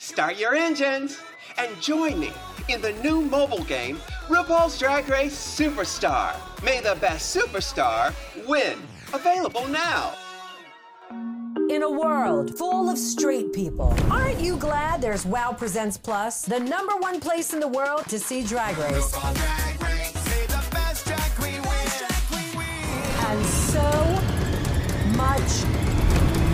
Start your engines and join me in the new mobile game, RuPaul's Drag Race Superstar. May the best superstar win. Available now. In a world full of straight people, aren't you glad there's WoW Presents Plus, the number one place in the world to see Drag Race? And so much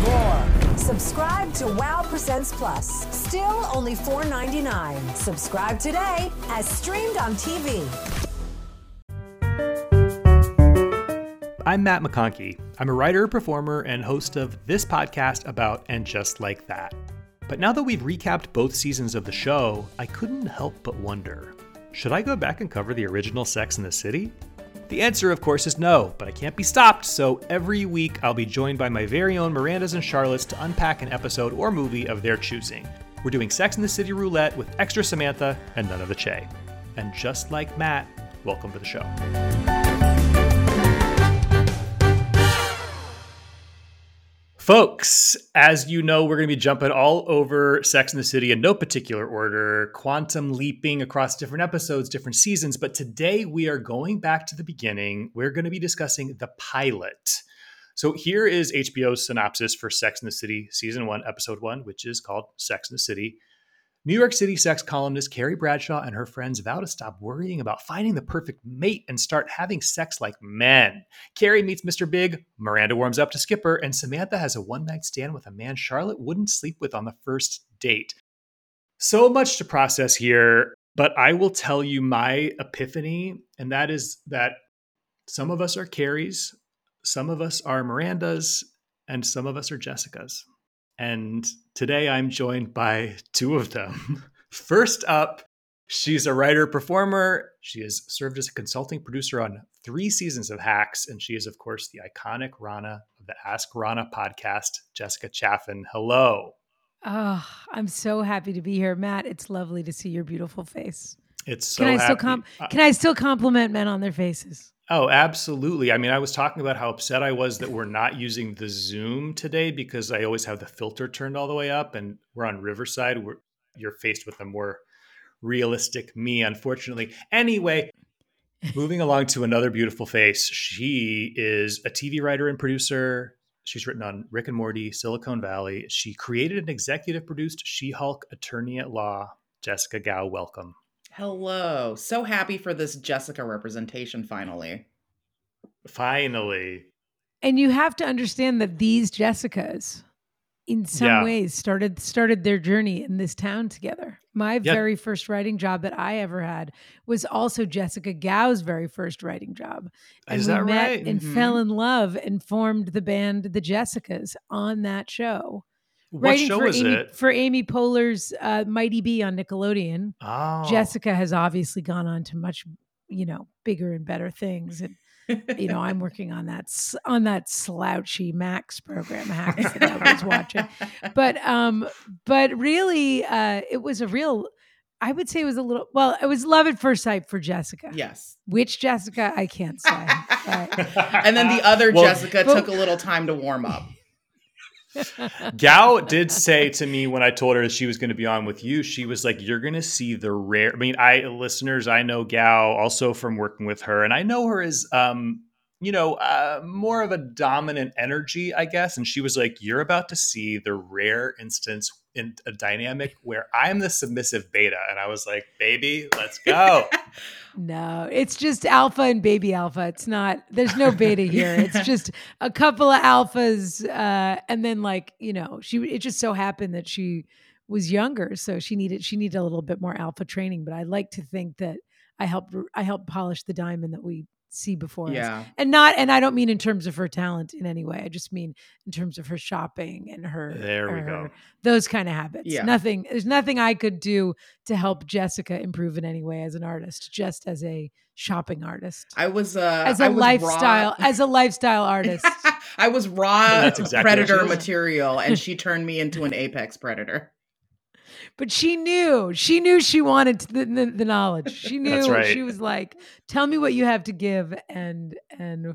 more. Subscribe to WoW Presents Plus. Still only $4.99. Subscribe today as streamed on TV. I'm Matt McConkey. I'm a writer, performer, and host of this podcast about And Just Like That. But now that we've recapped both seasons of the show, I couldn't help but wonder should I go back and cover the original Sex and the City? The answer, of course, is no, but I can't be stopped, so every week I'll be joined by my very own Mirandas and Charlottes to unpack an episode or movie of their choosing. We're doing Sex and the City roulette with extra Samantha and none of the Che. And just like Matt, welcome to the show. Folks, as you know, we're going to be jumping all over Sex and the City in no particular order, quantum leaping across different episodes, different seasons. But today we are going back to the beginning. We're going to be discussing the pilot. So here is HBO's synopsis for Sex and the City season one, episode one, which is called Sex and the City. New York City sex columnist Carrie Bradshaw and her friends vow to stop worrying about finding the perfect mate and start having sex like men. Carrie meets Mr. Big, Miranda warms up to Skipper, and Samantha has a one night stand with a man Charlotte wouldn't sleep with on the first date. So much to process here, but I will tell you my epiphany, and that is that some of us are Carries, some of us are Mirandas, and some of us are Jessicas. And today I'm joined by two of them. First up, she's a writer performer. She has served as a consulting producer on three seasons of Hacks, and she is, of course, the iconic Ronna of the Ask Ronna podcast, Jessica Chaffin. Hello. Oh, I'm so happy to be here, Matt. It's lovely to see your beautiful face. It's so can I happy. still com- uh, can I still compliment men on their faces? Oh, absolutely. I mean, I was talking about how upset I was that we're not using the Zoom today because I always have the filter turned all the way up and we're on Riverside. We're, you're faced with a more realistic me, unfortunately. Anyway, moving along to another beautiful face. She is a TV writer and producer. She's written on Rick and Morty, Silicon Valley. She created and executive produced She Hulk Attorney at Law. Jessica Gao, welcome. Hello. So happy for this Jessica representation finally. Finally. And you have to understand that these Jessicas in some Yeah. ways started started their journey in this town together. My Yeah. very first writing job that I ever had was also Jessica Gao's very first writing job. And Is we that met right? and Mhm. fell in love and formed the band The Jessicas on that show. What writing show for is Amy, it? For Amy Poehler's uh, Mighty B on Nickelodeon. Oh. Jessica has obviously gone on to much, you know, bigger and better things. And you know, I'm working on that on that slouchy Max program hacks that I was watching. But um, but really, uh, it was a real. I would say it was a little. Well, it was love at first sight for Jessica. yes. Which Jessica, I can't say. but- And then the other Well, Jessica but- took a little time to warm up. Gao did say to me when I told her she was going to be on with you, she was like, "You're going to see the rare." I mean, I listeners, I know Gao also from working with her, and I know her as, um, you know, uh, more of a dominant energy, I guess. And she was like, "You're about to see the rare instance in a dynamic where I'm the submissive beta," and I was like, "Baby, let's go." No, it's just alpha and baby alpha. It's not, there's no beta here. It's just a couple of alphas. Uh, and then like, you know, she, it just so happened that she was younger. So she needed, she needed a little bit more alpha training, but I like to think that I helped, I helped polish the diamond that we see before us. Yeah. And not, and I don't mean in terms of her talent in any way. I just mean in terms of her shopping and her, There we her- go. those kind of habits. Yeah. Nothing, there's nothing I could do to help Jessica improve in any way as an artist, just as a shopping artist. I was uh as I a was lifestyle, raw- as a lifestyle artist. I was raw exactly predator material and she turned me into an apex predator. But she knew, she knew she wanted the, the, the knowledge. She knew right. she was like, tell me what you have to give and, and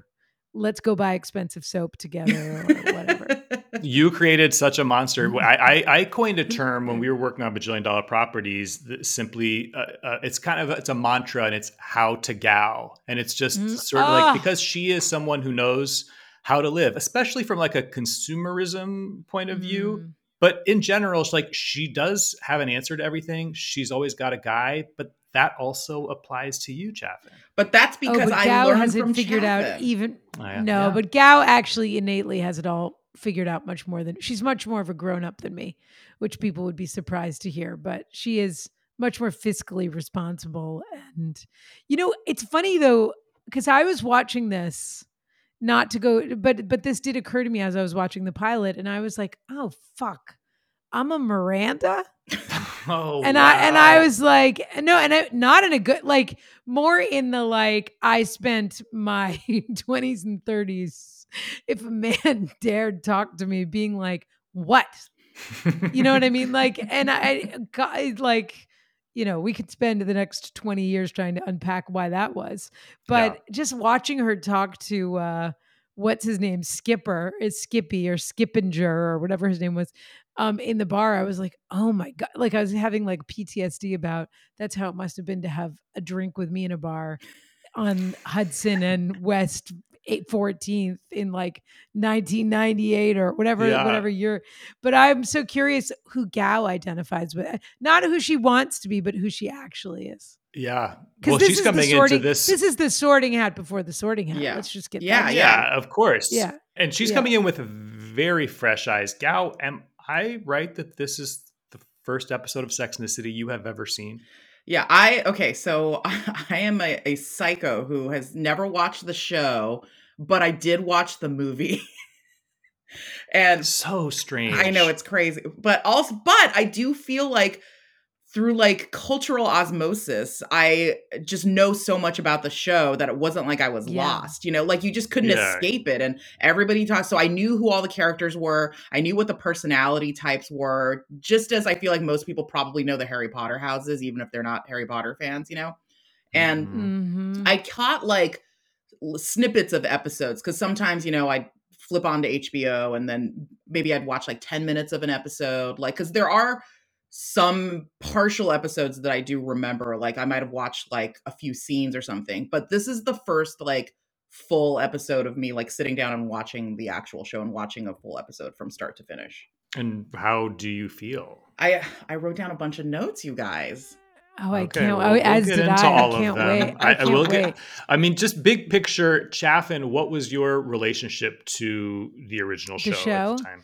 let's go buy expensive soap together or whatever. you created such a monster. I, I, I coined a term when we were working on bajillion dollar properties. That simply, uh, uh, it's kind of it's a mantra, and it's how to gal, and it's just Mm, sort of ah. like because she is someone who knows how to live, especially from like a consumerism point of view. Mm. But in general, it's like she does have an answer to everything. She's always got a guy, but that also applies to you, Chaffin. But that's oh, because oh, but I Gao learned has from it figured out even Oh, yeah. no, Yeah. but Gao actually innately has it all figured out much more than she's much more of a grown up than me, which people would be surprised to hear. But she is much more fiscally responsible. And you know, it's funny though, because I was watching this not to go but but this did occur to me as I was watching the pilot, and I was like, oh fuck. I'm a Miranda Oh, and I and I was like, no, and I, not in a good like more in the like I spent my 20s and 30s if a man dared talk to me being like, "What?" You know what I mean? Like and I got like you know, we could spend the next 20 years trying to unpack why that was. But just watching her talk to uh what's his name? Skipper, is Skippy or Skippinger or whatever his name was um in the bar i was like oh my god like i was having like ptsd about that's how it must have been to have a drink with me in a bar on hudson and west 8 14th in like 1998 or whatever Yeah. whatever year but i'm so curious who gao identifies with not who she wants to be but who she actually is yeah. because Well, this she's is coming the sorting into this. this is the sorting hat before the sorting hat Yeah. let's just get Yeah, yeah, yeah. of course. Yeah. And she's Yeah. coming in with very fresh eyes. Gao, am I right that this is the first episode of Sex and the City you have ever seen? Yeah, I okay, so I am a, a psycho who has never watched the show, but I did watch the movie. and So strange. I know it's crazy, but also but I do feel like through like cultural osmosis, I just know so much about the show that it wasn't like I was Yeah. lost. You know, like you just couldn't Yeah. escape it. And everybody talks. So I knew who all the characters were. I knew what the personality types were, just as I feel like most people probably know the Harry Potter houses, even if they're not Harry Potter fans, you know? And Mhm. Mhm. I caught like l- snippets of episodes because sometimes, you know, I'd flip onto HBO and then maybe I'd watch like 10 minutes of an episode. Like, because there are some partial episodes that I do remember. Like, I might have watched like a few scenes or something, but this is the first like full episode of me like sitting down and watching the actual show and watching a full episode from start to finish. And how do you feel? I I wrote down a bunch of notes, you guys. Oh, I Okay, can't. well, we'll as did into I. all I can't them. wait. I- I, I can't will get- I mean, just big picture, Chaffin, what was your relationship to the original The show, show? at the time?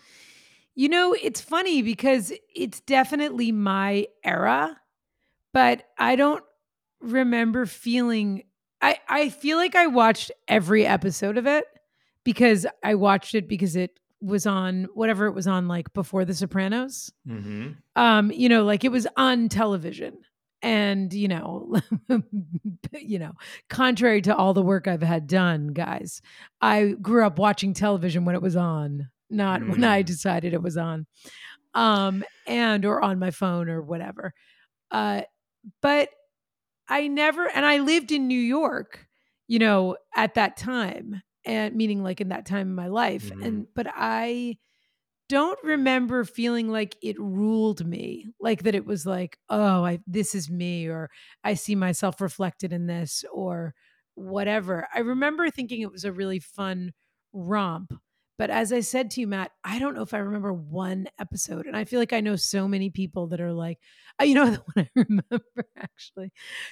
You know, it's funny because it's definitely my era, but I don't remember feeling. I I feel like I watched every episode of it because I watched it because it was on whatever it was on like before The Sopranos. Mm-hmm. um you know like it was on television and you know you know contrary to all the work i've had done guys i grew up watching television when it was on not when i Mm. decided it was on um and or on my phone or whatever uh but i never and i lived in new york you know at that time and meaning like in that time in my life Mhm. and but i don't remember feeling like it ruled me like that it was like oh i this is me or i see myself reflected in this or whatever i remember thinking it was a really fun romp but as i said to you matt i don't know if i remember one episode and i feel like i know so many people that are like uh, you know the one i remember actually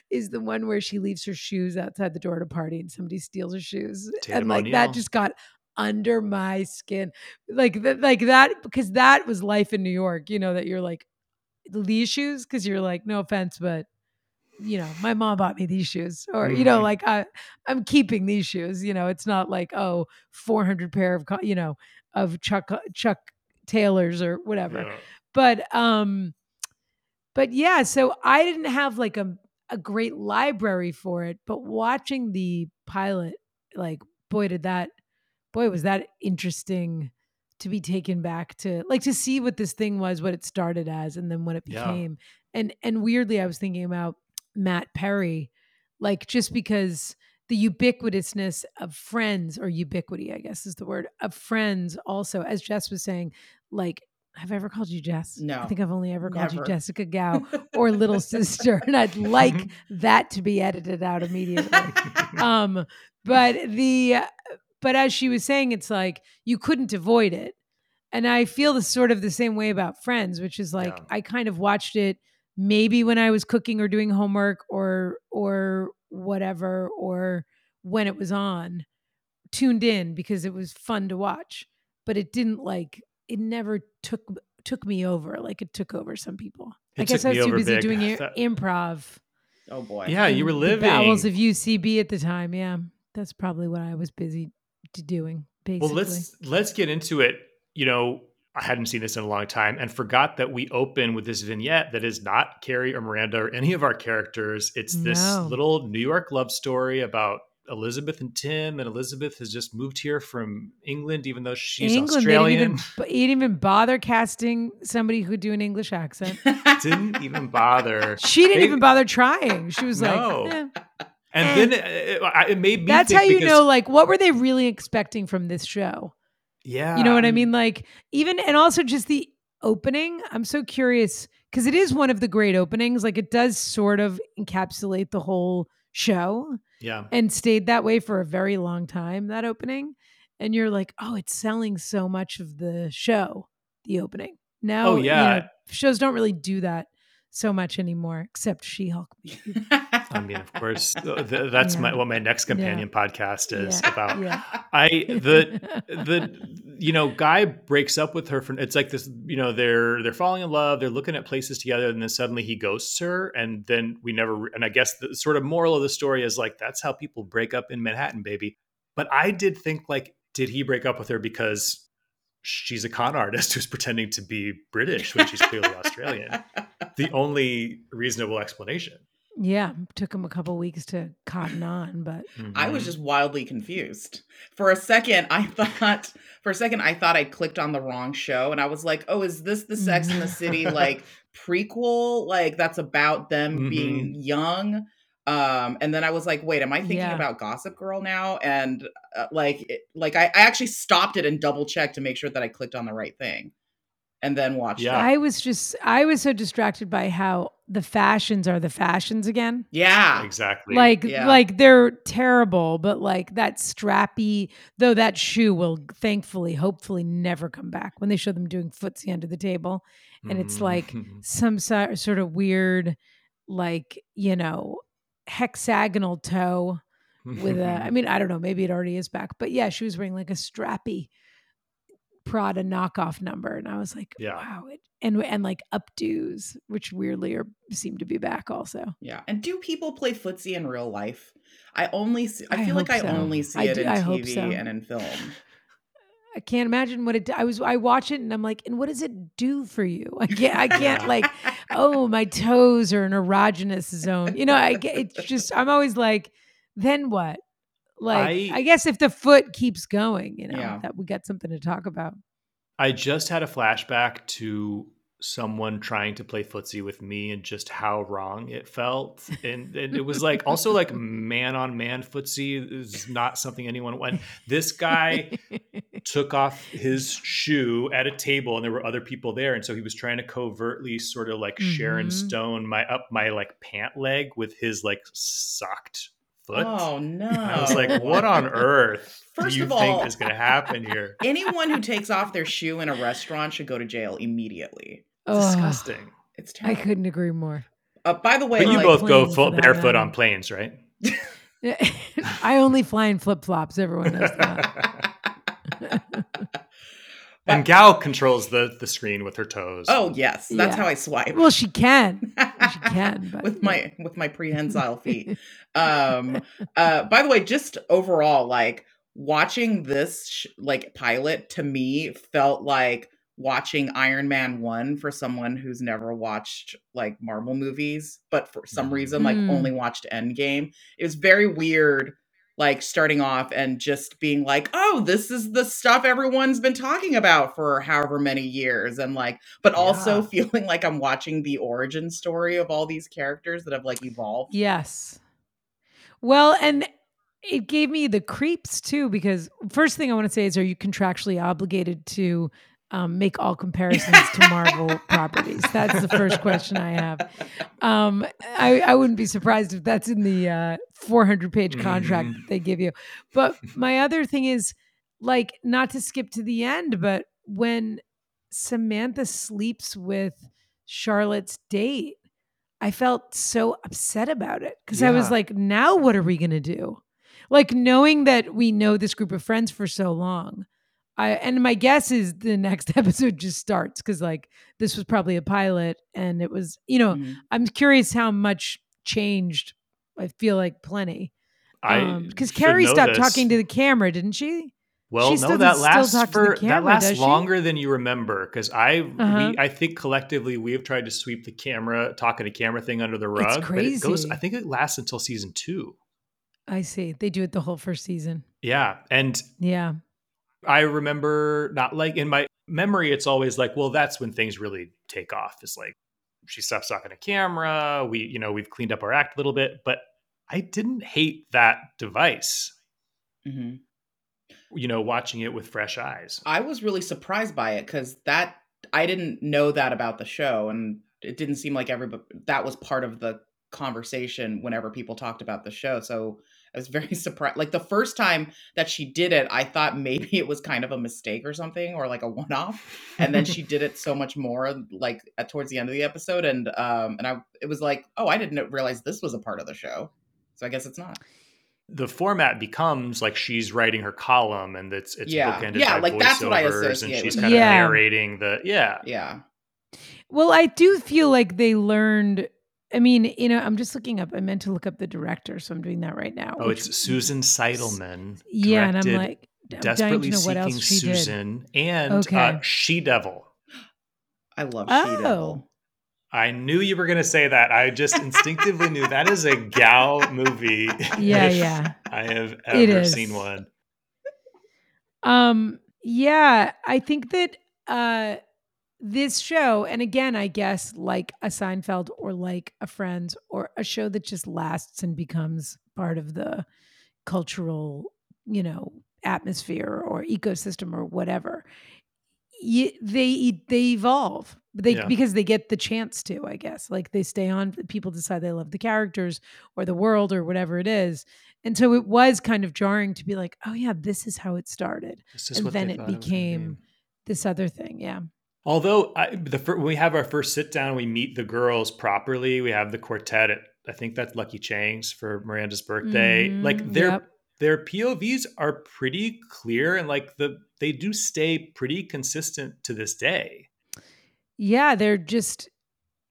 is the one where she leaves her shoes outside the door at a party and somebody steals her shoes Tatum and like O'Neal. that just got under my skin like th- like that because that was life in New York. You know that you're like these shoes because you're like no offense, but you know my mom bought me these shoes, or you know Mhm. like I I'm keeping these shoes. You know it's not like oh 400 pair of you know of Chuck Chuck Taylors or whatever. Yeah. But um, but yeah, so I didn't have like a a great library for it, but watching the pilot, like boy did that boy was that interesting to be taken back to like to see what this thing was what it started as and then what it Yeah. became and and weirdly i was thinking about matt perry like just because the ubiquitousness of friends or ubiquity, I guess is the word of friends. Also, as Jess was saying, like have I ever called you Jess? No. I think I've only ever called you Jessica Gao or little sister. And I'd like that to be edited out immediately. um, but the but as she was saying, it's like you couldn't avoid it. And I feel the sort of the same way about friends, which is like Yeah. I kind of watched it maybe when I was cooking or doing homework or or whatever, or when it was on, tuned in because it was fun to watch. But it didn't like it never took took me over like it took over some people. I guess I was too busy big. doing i- That- improv. Oh boy. Yeah, you were in living. the bowels of UCB at the time. Yeah, that's probably what I was busy d- doing. Basically, Well, let's let's get into it. You know, I hadn't seen this in a long time and forgot that we open with this vignette that is not Carrie or Miranda or any of our characters. It's this No. little New York love story about Elizabeth and Tim, and Elizabeth has just moved here from England, even though she's England. Australian. They didn't even, didn't even bother casting somebody who could do an English accent. Didn't even bother. She didn't They- even bother trying. She was No. like, eh. And then it, it- made me. "That's how you because- know." Like, what were they really expecting from this show? Yeah, You know what I mean? Like even and also just the opening. I'm so curious because it is one of the great openings. Like it does sort of encapsulate the whole show Yeah, and stayed that way for a very long time. That opening, and you're like, oh, it's selling so much of the show. The opening. Now, Oh, you yeah. know, shows don't really do that so much anymore, except She-Hulk. I mean, of course, th- uh, th- that's my what my next companion podcast is Yeah. about. Yeah. I the the you know guy breaks up with her for it's like this you know they're they're falling in love they're looking at places together and then suddenly he ghosts her and then we never and I guess the sort of moral of the story is like that's how people break up in Manhattan baby but I did think like did he break up with her because she's a con artist who's pretending to be British when she's clearly Australian the only reasonable explanation Yeah, took him a couple weeks to cotton on, but I Mm-hmm. was just wildly confused. For a second, I thought for a second I thought I clicked on the wrong show and I was like, "Oh, is this the Sex and the City like prequel like that's about them Mhm. being young?" Um and then I was like, "Wait, am I thinking Yeah. about Gossip Girl now?" And uh, like it, like I, I actually stopped it and double checked to make sure that I clicked on the right thing. And then watch. Yeah. it. I was just I was so distracted by how the fashions are the fashions again. Yeah. exactly Like Yeah. like they're terrible, but like that strappy though that shoe will thankfully hopefully never come back when they show them doing footsie under the table and it's mm. like some so- sort of weird like, you know, hexagonal toe with a I mean, I don't know, maybe it already is back. But yeah, she was wearing like a strappy Prada knockoff number. And I was like, Yeah. wow. It, and and like updos, which weirdly are seem to be back also. Yeah. And do people play footsie in real life? I only see, I I feel like I only see I it do- in I hope TV so. and in film. I can't imagine what it I was I watch it and I'm like, and what does it do for you? I can't I can't like, oh, my toes are an erogenous zone. You know, I get it's just I'm always like, then what? Like I- I, guess if the foot keeps going, you know, Yeah. that we got something to talk about. I just had a flashback to someone trying to play footsie with me and just how wrong it felt. And, and it was like also like man on man footsie is not something anyone went. This guy took off his shoe at a table and there were other people there. And so he was trying to covertly sort of like Sharon Mhm. Stone my up my like pant leg with his like socked foot. Oh no! I was like, what on earth First do you of think all- is going to happen here? Anyone who takes off their shoe in a restaurant should go to jail immediately. Ugh, Disgusting. It's terrible. I couldn't agree more. Uh, by the way, But you like, both go full barefoot matter. on planes, right? I only fly in flip flops. Everyone knows that. And Gao controls the the screen with her toes. oh yes, that's Yeah. how I swipe. Well, she can. She can, but with my with my prehensile feet. Um. Uh. By the way, just overall, like watching this sh- like pilot to me felt like watching Iron Man 1 for someone who's never watched like Marvel movies but for some Mhm. reason like Mm. only watched Endgame. It was very weird like starting off and just being like, "Oh, this is the stuff everyone's been talking about for however many years." And like but also Yeah. feeling like I'm watching the origin story of all these characters that have like evolved. Yes. Well, and it gave me the creeps too because first thing I want to say is are you contractually obligated to um, make all comparisons to Marvel properties? That's the first question I have. Um, I, I wouldn't be surprised if that's in the uh, 400 page contract Mhm. they give you. But my other thing is like not to skip to the end, but when Samantha sleeps with Charlotte's date, I felt so upset about it because I was like, now what are we going to do? Like knowing that we know this group of friends for so long. I and my guess is the next episode just starts because like this was probably a pilot and it was, you know, Mhm. I'm curious how much changed. I feel like plenty. I Because should Carrie stopped this. talking to the camera, didn't she? Well, She no, that lasts talk to the for camera, that lasts longer than you remember. Because I, Uh-huh. we, I think collectively we have tried to sweep the camera, talking to camera thing under the rug. It's but it goes. I think it lasts until season two. I see. They do it the whole first season. Yeah, and Yeah. I remember not like in my memory, it's always like, well, that's when things really take off. It's like she stops talking to camera. We, you know, we've cleaned up our act a little bit, but I didn't hate that device. Mhm. You know, watching it with fresh eyes. I was really surprised by it because that I didn't know that about the show, and it didn't seem like everybody that was part of the conversation whenever people talked about the show. So I was very surprised. Like the first time that she did it, I thought maybe it was kind of a mistake or something, or like a one-off. And then she did it so much more, like at towards the end of the episode, and um, and I it was like, oh, I didn't realize this was a part of the show. So I guess it's not. the format becomes like she's writing her column and it's it's Yeah. bookended Yeah, by like, that's what I voiceovers and she's kind it. of narrating the yeah Yeah. Well, I do feel like they learned. I mean, you know, I'm just looking up. I meant to look up the director, so I'm doing that right now. oh it's Susan Seidelman Yeah, and I'm like, I'm dying to desperately know what seeking else she did. Susan and Okay. uh, She Devil. I love Oh. She Devil. I knew you were going to say that. I just instinctively knew that is a gal movie. Yeah, if yeah. I have ever seen one. Um, yeah, I think that uh this show, and again, I guess like a Seinfeld or like a Friends or a show that just lasts and becomes part of the cultural, you know, atmosphere or ecosystem or whatever. You, they they evolve they Yeah. because they get the chance to i guess like they stay on people decide they love the characters or the world or whatever it is and so it was kind of jarring to be like oh yeah this is how it started This is and then it thought was gonna be. became this other thing yeah Although I, the fir- when we have our first sit down, we meet the girls properly. We have the quartet at I think that's Lucky Cheng's for Miranda's birthday. Mhm, Like their yep. their POVs are pretty clear and like the they do stay pretty consistent to this day. yeah they're just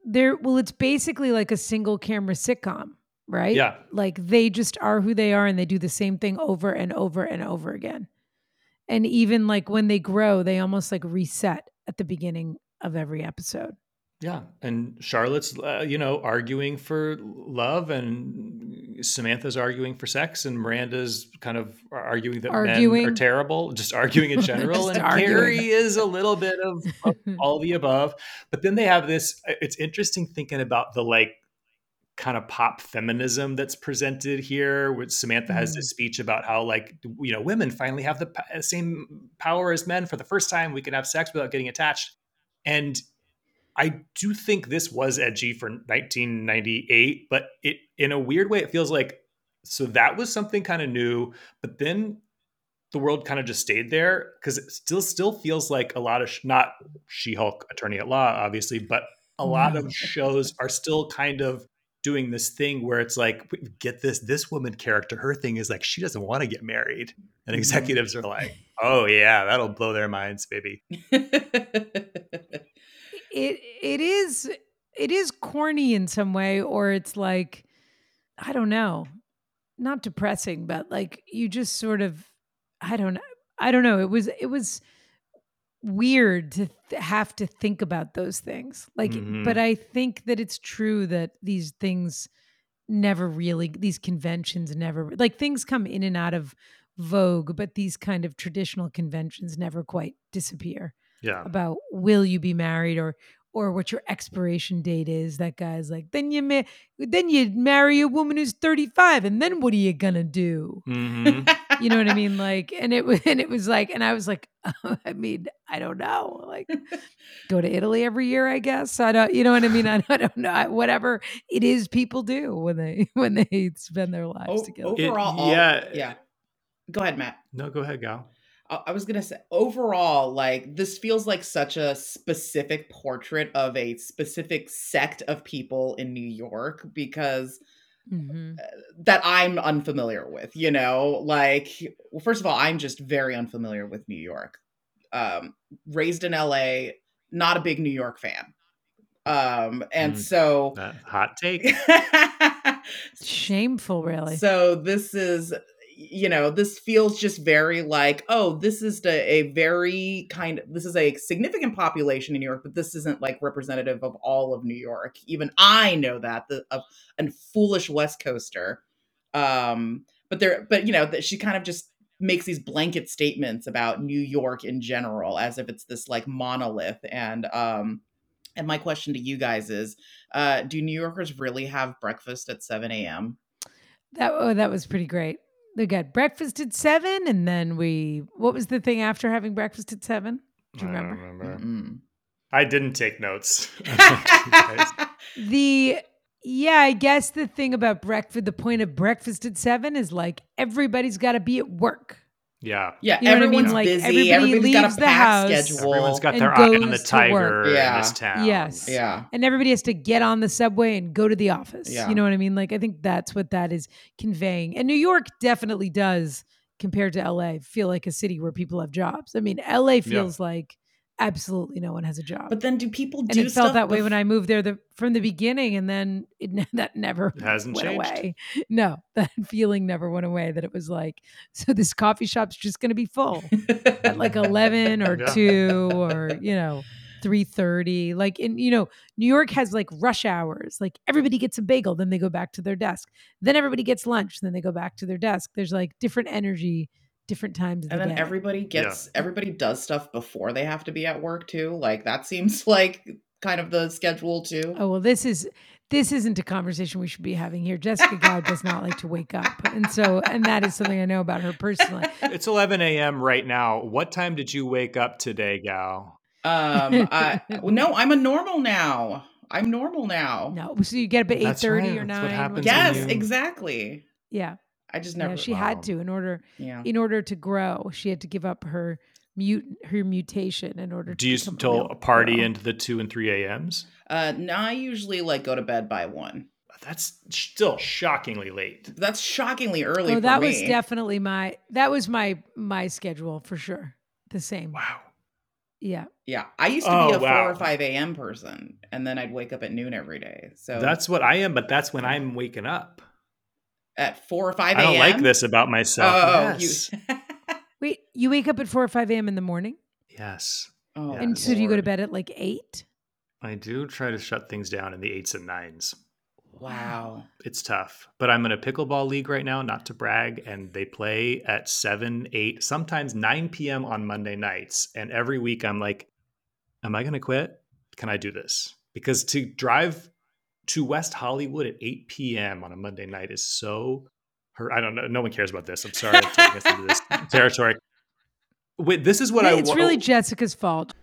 they're well it's basically like a single camera sitcom right Yeah. like they just are who they are and they do the same thing over and over and over again and even like when they grow they almost like reset at the beginning of every episode Yeah, and Charlotte's, uh, you know, arguing for love, and Samantha's arguing for sex, and Miranda's kind of arguing that men are terrible, just arguing in general. And arguing. Carrie is a little bit of, of all the above. But then they have this. It's interesting thinking about the like kind of pop feminism that's presented here. Which Samantha has Mm. this speech about how like you know women finally have the p- same power as men for the first time. We can have sex without getting attached, and I do think this was edgy for 1998, but it in a weird way it feels like so that was something kind of new, but then the world kind of just stayed there because it still still feels like a lot of sh- not She-Hulk Attorney at Law obviously, but a lot of shows are still kind of doing this thing where it's like get this this woman character her thing is like she doesn't want to get married and Mhm. executives are like oh yeah that'll blow their minds baby it it is it is corny in some way or it's like i don't know not depressing but like you just sort of i don't know i don't know it was it was weird to th- have to think about those things like Mhm. but i think that it's true that these things never really these conventions never like things come in and out of vogue but these kind of traditional conventions never quite disappear yeah about will you be married or or what your expiration date is. That guy's like, then you ma- then you marry a woman who's 35 and then what are you to do? Mhm. You know what I mean? Like, and it was, and it was like, and I was like, oh, I mean, I don't know. Like, go to Italy every year, I guess. I don't, you know what I mean? I, I don't know. I- Whatever it is people do when they, when they spend their lives O- together. It- overall, all- yeah. yeah. Go ahead, Matt. no, go ahead, Gao. I I was gonna say overall, like this feels like such a specific portrait of a specific sect of people in New York because Mhm. that I'm unfamiliar with. You know, like well, first of all, I'm just very unfamiliar with New York. Um, raised in LA, not a big New York fan. Um, and Mm. so hot take. Shameful, really. So this is, you know, this feels just very like, oh, this is a very kind of, this is a significant population in New York, but this isn't like representative of all of New York. Even I know that the of a foolish West Coaster. Um, but there, but you know, that she kind of just makes these blanket statements about New York in general, as if it's this like monolith. And um, and my question to you guys is, uh, do New Yorkers really have breakfast at seven a.m.? That oh, that was pretty great. They got breakfast at seven, and then we. What was the thing after having breakfast at seven? Do you I don't remember? remember. I didn't take notes. The yeah, I guess the thing about breakfast, the point of breakfast at seven is like everybody's got to be at work. Yeah. Yeah, You know what I mean? everyone's Like, busy. everybody Everybody's got leaves a the packed house. schedule. Everyone's got their eye on the goes to work. tiger in Yeah. this town. Yes. yeah. And everybody has to get on the subway and go to the office. Yeah. You know what I mean? Like I think that's what that is conveying. And New York definitely does, compared to LA, feel like a city where people have jobs. I mean, LA feels like absolutely no one has a job. But then, do people do and do it felt stuff that way when I moved there the, from the beginning, and then it, that never It hasn't went changed. away. No, that feeling never went away. That it was like, so this coffee shop's just going to be full at like eleven or Yeah. two or you know three thirty. Like in you know New York has like rush hours. Like everybody gets a bagel, then they go back to their desk. Then everybody gets lunch, then they go back to their desk. There's like different energy, different times of and the then day. everybody gets everybody does stuff before they have to be at work too. Like that seems like kind of the schedule too. Oh well, this is this isn't a conversation we should be having here. Jessica Gao does not like to wake up, and so and that is something I know about her personally. It's 11 a.m. right now. What time did you wake up today, Gao? Um, I, well, no, I'm a normal now. I'm normal now. No, so you get up at 8.30 right, or that's nine. what happens when Yes, you- exactly. Yeah, I just never. yeah. She wow. had to in order yeah. in order to grow. She had to give up her mute her mutation in order. to Do you become a still party girl. into the 2 and 3 a.m.s? Uh, no, I usually like go to bed by one. That's still shockingly late. That's shockingly early. Oh, for that me. was definitely my that was my my schedule for sure. The same. Wow. Yeah. Yeah, I used to Oh, be a wow. four or five a.m. person, and then I'd wake up at noon every day. So That's what I am, but that's when I'm waking up. At four or five I a.m. don't like this about myself. Oh, yes. you. Wait, you wake up at four or five a.m. in the morning, yes. oh, Yeah. and so do you go to bed at like eight? I do try to shut things down in the eights and nines. Wow. It's tough, but I'm in a pickleball league right now, not to brag, and they play at 7, 8, sometimes 9 p.m. on Monday nights. And every week I'm like, am I going to quit? Can I do this? Because to drive to West Hollywood at 8 p.m. on a Monday night is so hurt. I don't know. No one cares about this. I'm sorry. I'm taking us into this territory. Wait, this is what I it's really oh. Jessica's fault.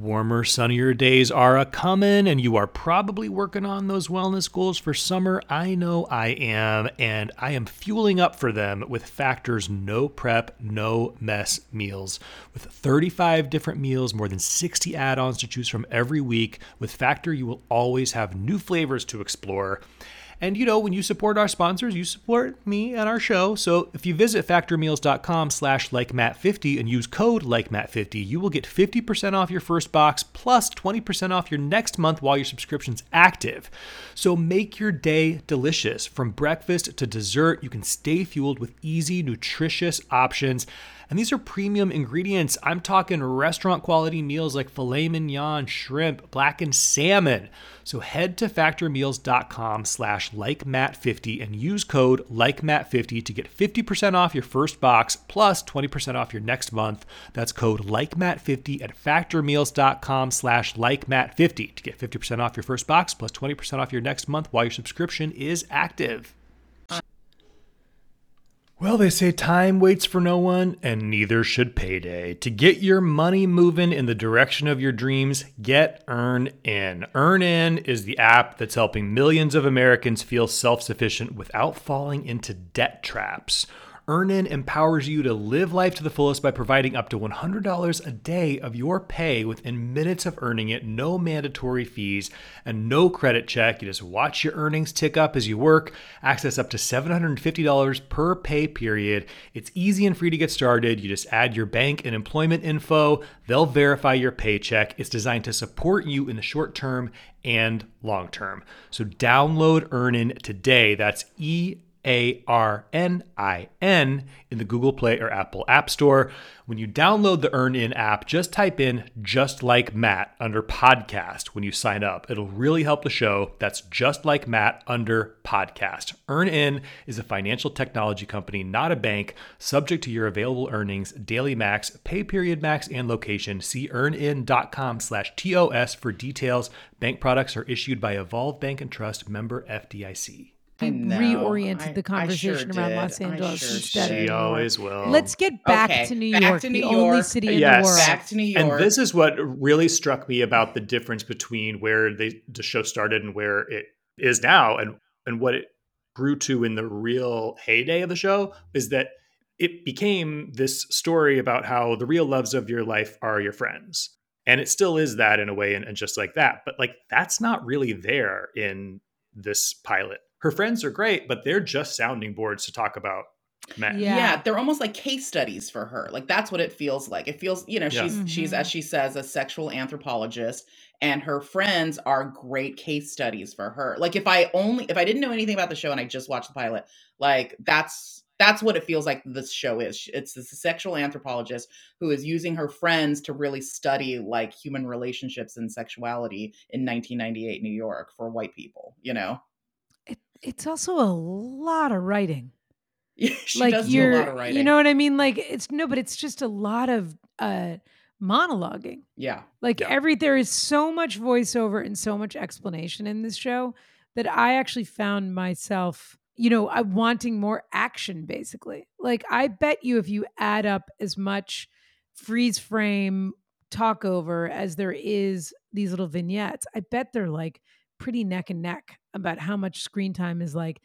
Warmer, sunnier days are a coming, and you are probably working on those wellness goals for summer. I know I am, and I am fueling up for them with Factor's no prep, no mess meals. With 35 different meals, more than 60 add ons to choose from every week, with Factor, you will always have new flavors to explore. And you know, when you support our sponsors, you support me and our show. So if you visit factormeals.com slash likemat50 and use code likemat50, you will get 50% off your first box plus 20% off your next month while your subscription's active. So make your day delicious. From breakfast to dessert, you can stay fueled with easy, nutritious options. And these are premium ingredients. I'm talking restaurant quality meals like filet mignon, shrimp, blackened salmon. So head to factormeals.com slash likemat50 and use code likemat50 to get 50% off your first box plus 20% off your next month. That's code likemat50 at factormeals.com slash likemat50 to get 50% off your first box plus 20% off your next month while your subscription is active. Well, they say time waits for no one, and neither should payday. To get your money moving in the direction of your dreams, get Earn In. EarnIn is the app that's helping millions of Americans feel self sufficient without falling into debt traps. EarnIn empowers you to live life to the fullest by providing up to $100 a day of your pay within minutes of earning it, no mandatory fees, and no credit check. You just watch your earnings tick up as you work, access up to $750 per pay period. It's easy and free to get started. You just add your bank and employment info, they'll verify your paycheck. It's designed to support you in the short term and long term. So download EarnIn today. That's E a R N I N in the Google Play or Apple App Store. When you download the EarnIn app, just type in just like Matt under podcast when you sign up. It'll really help the show. That's just like Matt under podcast. EarnIn is a financial technology company, not a bank, subject to your available earnings, daily max, pay period max, and location. See earnin.com slash TOS for details. Bank products are issued by Evolve Bank and Trust member FDIC. I We know. reoriented I- the I sure conversation around did. Los Angeles sure instead did. of She New York. always will. Let's get back Okay, to New back York, to the New only York. city in Yes. the world. Back to New York. And this is what really struck me about the difference between where they, the show started and where it is now, and and what it grew to in the real heyday of the show is that it became this story about how the real loves of your life are your friends, and it still is that in a way, and, and just like that. But like that's not really there in this pilot. Her friends are great, but they're just sounding boards to talk about men. Yeah. yeah. they're almost like case studies for her. Like that's what it feels like. It feels, you know, Yeah. she's she's Mhm. as she says a sexual anthropologist and her friends are great case studies for her. Like if I only if I didn't know anything about the show and I just watched the pilot, like that's that's what it feels like this show is. It's this sexual anthropologist who is using her friends to really study like human relationships and sexuality in 1998 New York for white people, you know. It, it's also a lot of writing. she like does do you're, a lot of writing. you know what I mean? Like it's no, but it's just a lot of uh monologuing. yeah. Like Yeah. every there is so much voiceover and so much explanation in this show that I actually found myself, you know, I wanting more action basically. Like I bet you if you add up as much freeze frame talk over as there is these little vignettes, I bet they're like pretty neck and neck about how much screen time is like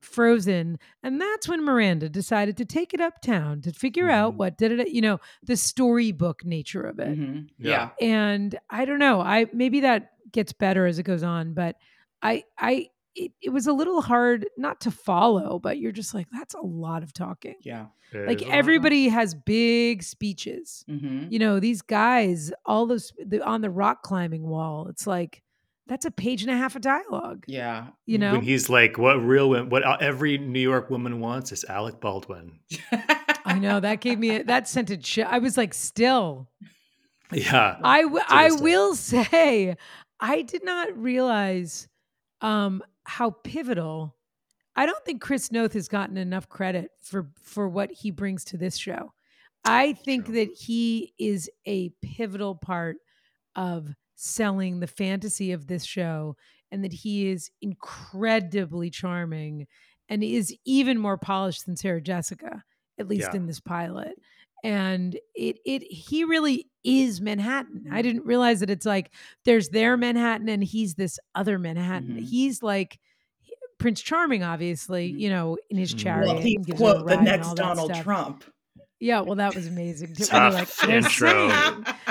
frozen and that's when miranda decided to take it uptown to figure out Mhm. what did it you know the storybook nature of it Mhm. Yeah. yeah. and i don't know i maybe that gets better as it goes on but i i it, it was a little hard not to follow but you're just like that's a lot of talking Yeah. It like is a everybody has big speeches Mm-hmm. you know these guys all those the, on the rock climbing wall it's like that's a page and a half of dialogue Yeah. you know when he's like, "What real wo- what every New York woman wants is Alec Baldwin." i know that gave me a, that sent a chill i was like still Yeah, I w- To I will say I did not realize um how pivotal I don't think Chris Noth has gotten enough credit for for what he brings to this show. I think True. that he is a pivotal part of selling the fantasy of this show and that he is incredibly charming and is even more polished than Sarah Jessica at least Yeah. in this pilot and it it he really is Manhattan. I didn't realize that it's like there's their Manhattan and he's this other Manhattan. Mhm. He's like Prince Charming, obviously, Mhm. you know, in his Mhm. chariot. well, and he's gives her a quote the next Donald stuff. Trump. Yeah, well, that was amazing. Tough like, intro.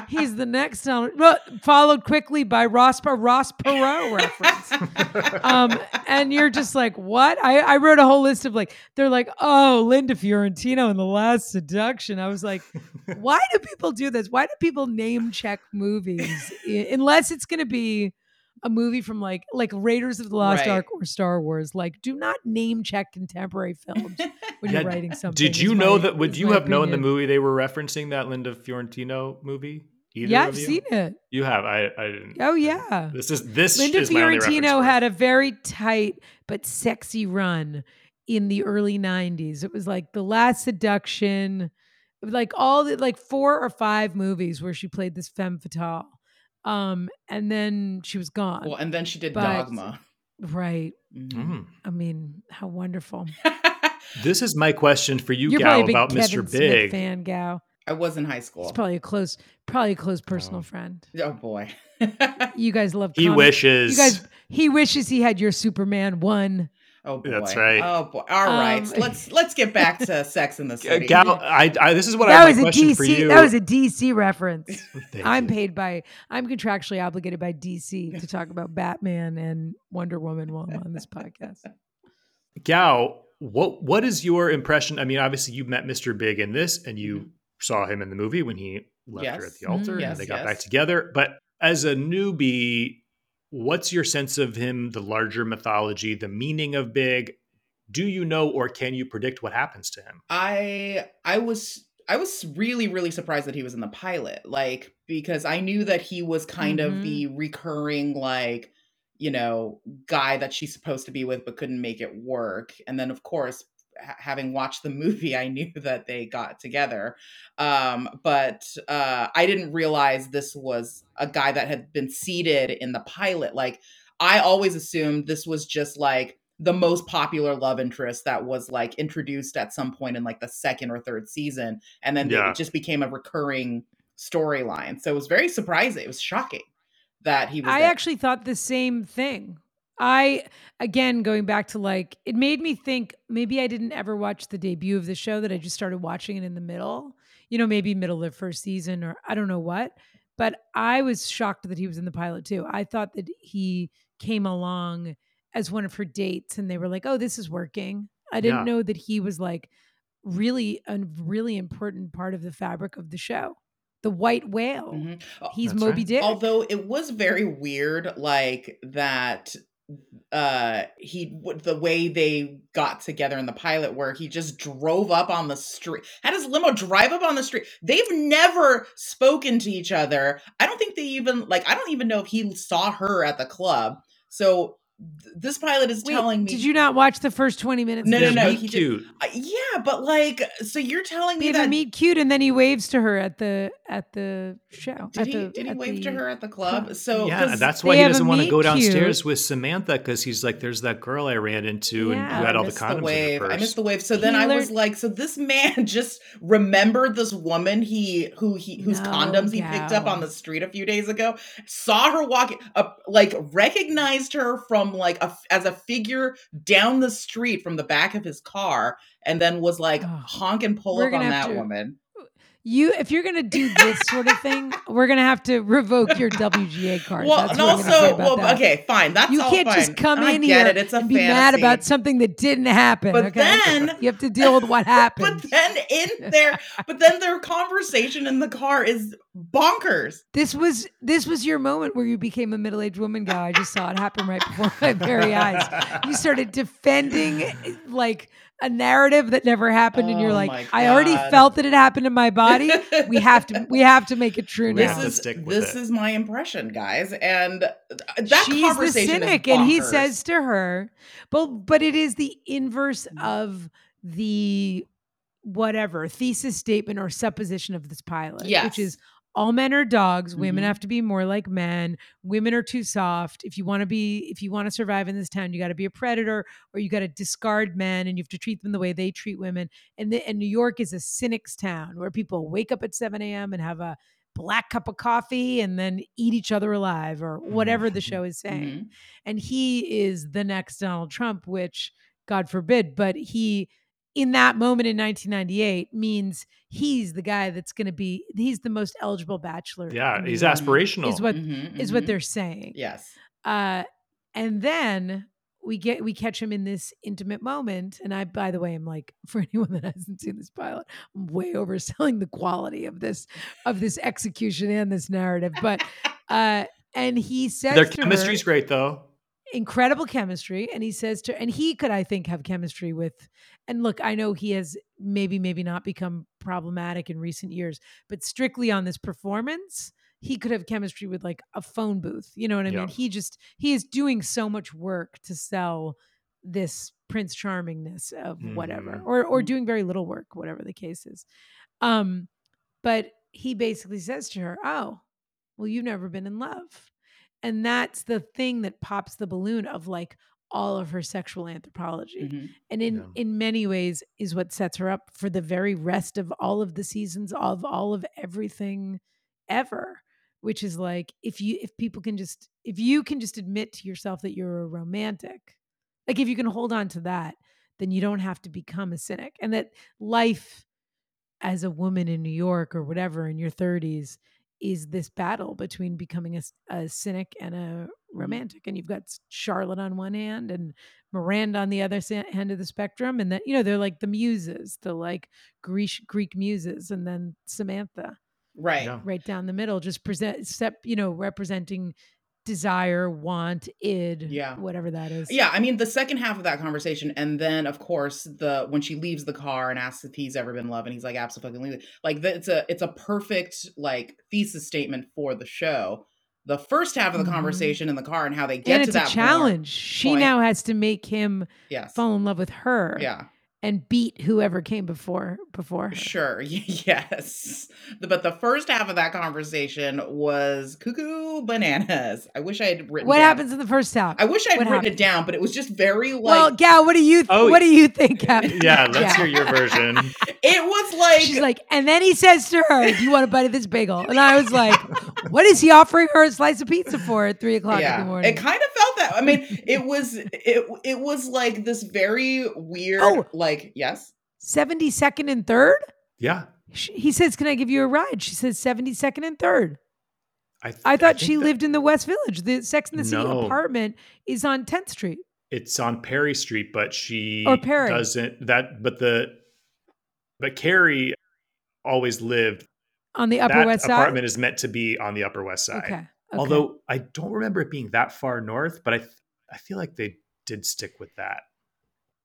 he's the next Donald, well, followed quickly by Ross Ross Perot reference. um, and you're just like, what? I, I wrote a whole list of like, they're like, oh, Linda Fiorentino in the last seduction. I was like, why do people do this? Why do people name check movies unless it's going to be a movie from like like Raiders of the Lost Right. Ark or Star Wars. Like, do not name check contemporary films when you're writing something. Did you know my- that? Would you my have known the movie they were referencing? That Linda Fiorentino movie? Either Yeah, I've you? seen it. You have. I. I didn't. Oh yeah. This is this. Linda is my only Fiorentino had a very tight but sexy run in the early 90s. It was like The Last Seduction, like all the like four or five movies where she played this femme fatale. Um, and then she was gone. Well, and then she did But- Dogma. right. Mhm. Mm. I mean, how wonderful. This is my question for you, You're Gao, probably a big about Kevin Mr. Smith Big. fan, Gao. I was in high school. He's probably a close, probably a close personal Oh. friend. oh boy. You guys love. He comic- wishes. You guys. He wishes he had your Superman one. Oh boy. That's right. Oh boy. All right. Um, let's let's get back to Sex in the City. Gao, I, I. This is what that I was have a a question for DC. you. That was a DC reference. I'm paid by. I'm contractually obligated by DC to talk about Batman and Wonder Woman while I'm on this podcast. Gao, what what is your impression? I mean, obviously you met Mr. Big in this, and you Mhm. saw him in the movie when he left her at the altar, Mhm. and they got yes. back together. But as a newbie, what's your sense of him, the larger mythology, the meaning of Big? Do you know, or can you predict what happens to him? I I was I was really really surprised that he was in the pilot, like because I knew that he was kind Mhm. of the recurring like you know guy that she's supposed to be with but couldn't make it work, and then of course ha- having watched the movie i knew that they got together um but uh i didn't realize this was a guy that had been seated in the pilot like i always assumed this was just like the most popular love interest that was like introduced at some point in like the second or third season and then Yeah. it just became a recurring storyline so it was very surprising it was shocking that he was I there. actually thought the same thing. I again going back to like it made me think maybe I didn't ever watch the debut of the show that I just started watching it in the middle. You know, maybe middle of first season or I don't know what. But I was shocked that he was in the pilot too. I thought that he came along as one of her dates and they were like, "Oh, this is working." I didn't Yeah. know that he was like really a really important part of the fabric of the show. The white whale. Mhm. Oh, He's That's Moby right. Dick. although it was very weird like that uh he the way they got together in the pilot where he just drove up on the street had his limo drive up on the street they've never spoken to each other. I don't think they even like i don't even know if he saw her at the club. So this pilot is Wait, telling me Did you not watch the first 20 minutes? No, of no, the no, show? Meet he did- cute. Uh, yeah but like so you're telling They me have a that meet cute and then he waves to her at the at the show. did at he the, did he at wave to her at the club club. so yeah, that's why he doesn't want to go downstairs cute. with Samantha because he's like, "There's that girl I ran into, and Yeah, you had all the missed condoms wave. in her I missed the wave. So then He I was like, so this man just remembered this woman he who he whose No, condoms he picked up on the street a few days ago, saw her walking, uh, like recognized her from like a as a figure down the street from the back of his car, and then was like Oh. honk and pull up on that to- woman. You if you're gonna do this sort of thing, we're gonna have to revoke your WGA card. Well, That's and what I'm gonna say also, well, that. okay, fine. That's fine. You can't fine. just come I in here it. And be mad about something that didn't happen. But okay? then- you have to deal with what happened. But then in there, but then their conversation in the car is bonkers. this was this was your moment where you became a middle-aged woman guy. I just saw it happen right before my very eyes. You started defending like a narrative that never happened, and you're Oh like, I already felt that it happened in my body. We have to we have to make it true We now. have to this is stick with this it. is my impression, guys, and th- that She's conversation the cynic, is and he says to her, "But but it is the inverse mm. of the whatever thesis statement or supposition of this pilot, Yes. which is." All men are dogs. Women Mhm. have to be more like men. Women are too soft. If you want to be, if you want to survive in this town, you got to be a predator, or you got to discard men, and you have to treat them the way they treat women. And the, and New York is a cynic's town where people wake up at seven a.m. and have a black cup of coffee and then eat each other alive, or whatever the show is saying Mhm. and he is the next Donald Trump, which God forbid, but he in that moment in 1998 means he's the guy that's going to be he's the most eligible bachelor. yeah, he's world, aspirational. Is what Mhm, is what they're saying. Yes. Uh, and then we get we catch him in this intimate moment. And I, by the way, I'm like for anyone that hasn't seen this pilot, I'm way overselling the quality of this of this execution and this narrative. But uh, and he says Their to chemistry's her, great though. Incredible chemistry and he says to and he could i think have chemistry with and look i know he has maybe maybe not become problematic in recent years but strictly on this performance he could have chemistry with like a phone booth you know what i Yeah. mean he just he is doing so much work to sell this prince charmingness of whatever Mhm. or or Mhm. doing very little work whatever the case is um but he basically says to her oh well you've never been in love and that's the thing that pops the balloon of like all of her sexual anthropology Mhm. and in Yeah. in many ways is what sets her up for the very rest of all of the seasons of all of everything ever which is like if you if people can just if you can just admit to yourself that you're a romantic like if you can hold on to that then you don't have to become a cynic and that life as a woman in New York or whatever in your 30s is this battle between becoming a cynic and a mm-hmm. romantic and you've got Charlotte on one hand and Miranda on the other sa- end of the spectrum and then you know they're like the muses the like Greek Greek muses and then Samantha Right. Yeah. right down the middle just present step you know representing desire want id Yeah. whatever that is Yeah, I mean the second half of that conversation, and then of course the when she leaves the car and asks if he's ever been loved, and he's like, absolutely. Like the, it's a it's a perfect like thesis statement for the show. The first half of the Mhm. conversation in the car and how they get and to it's that a point- challenge she now has to make him Yes. fall in love with her Yeah. And beat whoever came before before her. Sure. Yes. The- But the first half of that conversation was cuckoo bananas. I wish I had written. What down- happens in the first half? I wish I'd what written happens? it down, but it was just very like. well, Gao, what do you Oh, what do you think happened? Yeah, let's Gao. hear your version. it was like. She's like, and then he says to her, "Do you want a bite of this bagel?" And I was like, "What is he offering her a slice of pizza for at three o'clock in the morning?" It kind of felt that. I mean, it was it it was like this very weird. Oh. like yes, Seventy second and third. Yeah. Sh- He says, "Can I give you a ride?" She says, 72nd and third. I, th- I thought think she that lived in the West Village. The Sex and the City No. apartment is on 10th Street. It's on Perry Street, but she Or Perry. doesn't that but the but Carrie always lived On the Upper that West Side. apartment is meant to be on the Upper West Side. okay. Okay. Although I don't remember it being that far north, but I I feel like they did stick with that.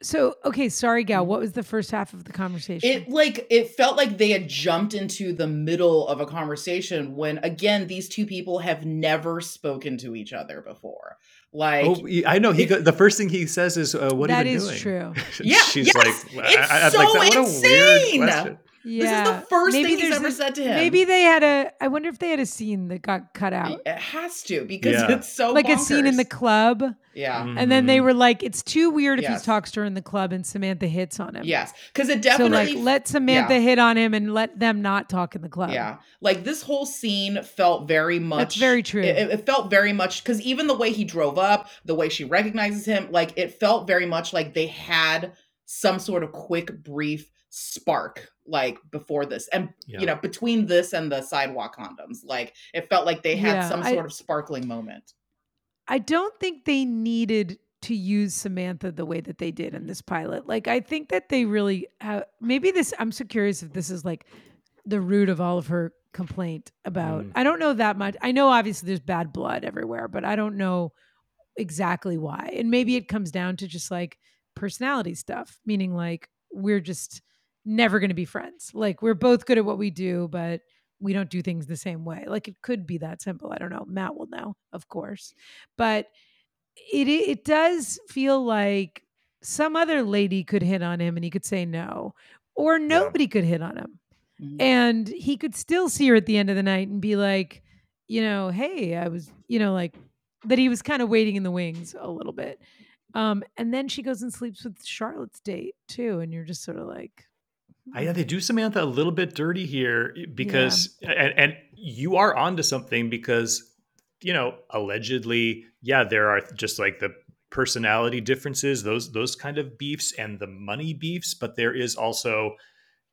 so okay, sorry. Gao. What was the first half of the conversation? it like it felt like they had jumped into the middle of a conversation when again these two people have never spoken to each other before. Like oh, I know. He go, the first thing he says is, uh, "What That have you been is doing?" true. Yeah, she's yes, like, it's I, I, so like that. What a insane. Weird question. yeah. this is the first Maybe thing he's there's ever a- said to him. Maybe they had a. I wonder if they had a scene that got cut out, it has to because Yeah. it's so like a scene in the club, yeah. and then they Mhm. were like, "It's too weird if Yes. he talks to her in the club and Samantha hits on him." Yes, because it definitely So definitely like, let Samantha yeah. hit on him and let them not talk in the club. Yeah, like this whole scene felt very much. That's very true. It, it felt very much because even the way he drove up, the way she recognizes him, like it felt very much like they had some sort of quick, brief spark, like before this, and Yeah. you know, between this and the sidewalk condoms, like it felt like they had Yeah, some I- sort of sparkling moment. I don't think they needed to use Samantha the way that they did in this pilot. Like, I think that they really have. Maybe this. I'm so curious if this is like the root of all of her complaint about. Mm. I don't know that much. I know obviously there's bad blood everywhere, but I don't know exactly why. And maybe it comes down to just like personality stuff, meaning like we're just never going to be friends. Like we're both good at what we do, but we don't do things the same way. Like it could be that simple. I don't know. Matt will know, of course. But it it does feel like some other lady could hit on him and he could say no, or nobody could hit on him. Mhm. And he could still see her at the end of the night and be like, you know, hey, I was, you know, like that he was kind of waiting in the wings a little bit. Um, and then she goes and sleeps with Charlotte's date too. And you're just sort of like, I, yeah, they do Samantha a little bit dirty here eh, because, and, and you are onto something because, you know, allegedly, yeah, there are just like the personality differences, those those kind of beefs, and the money beefs, but there is also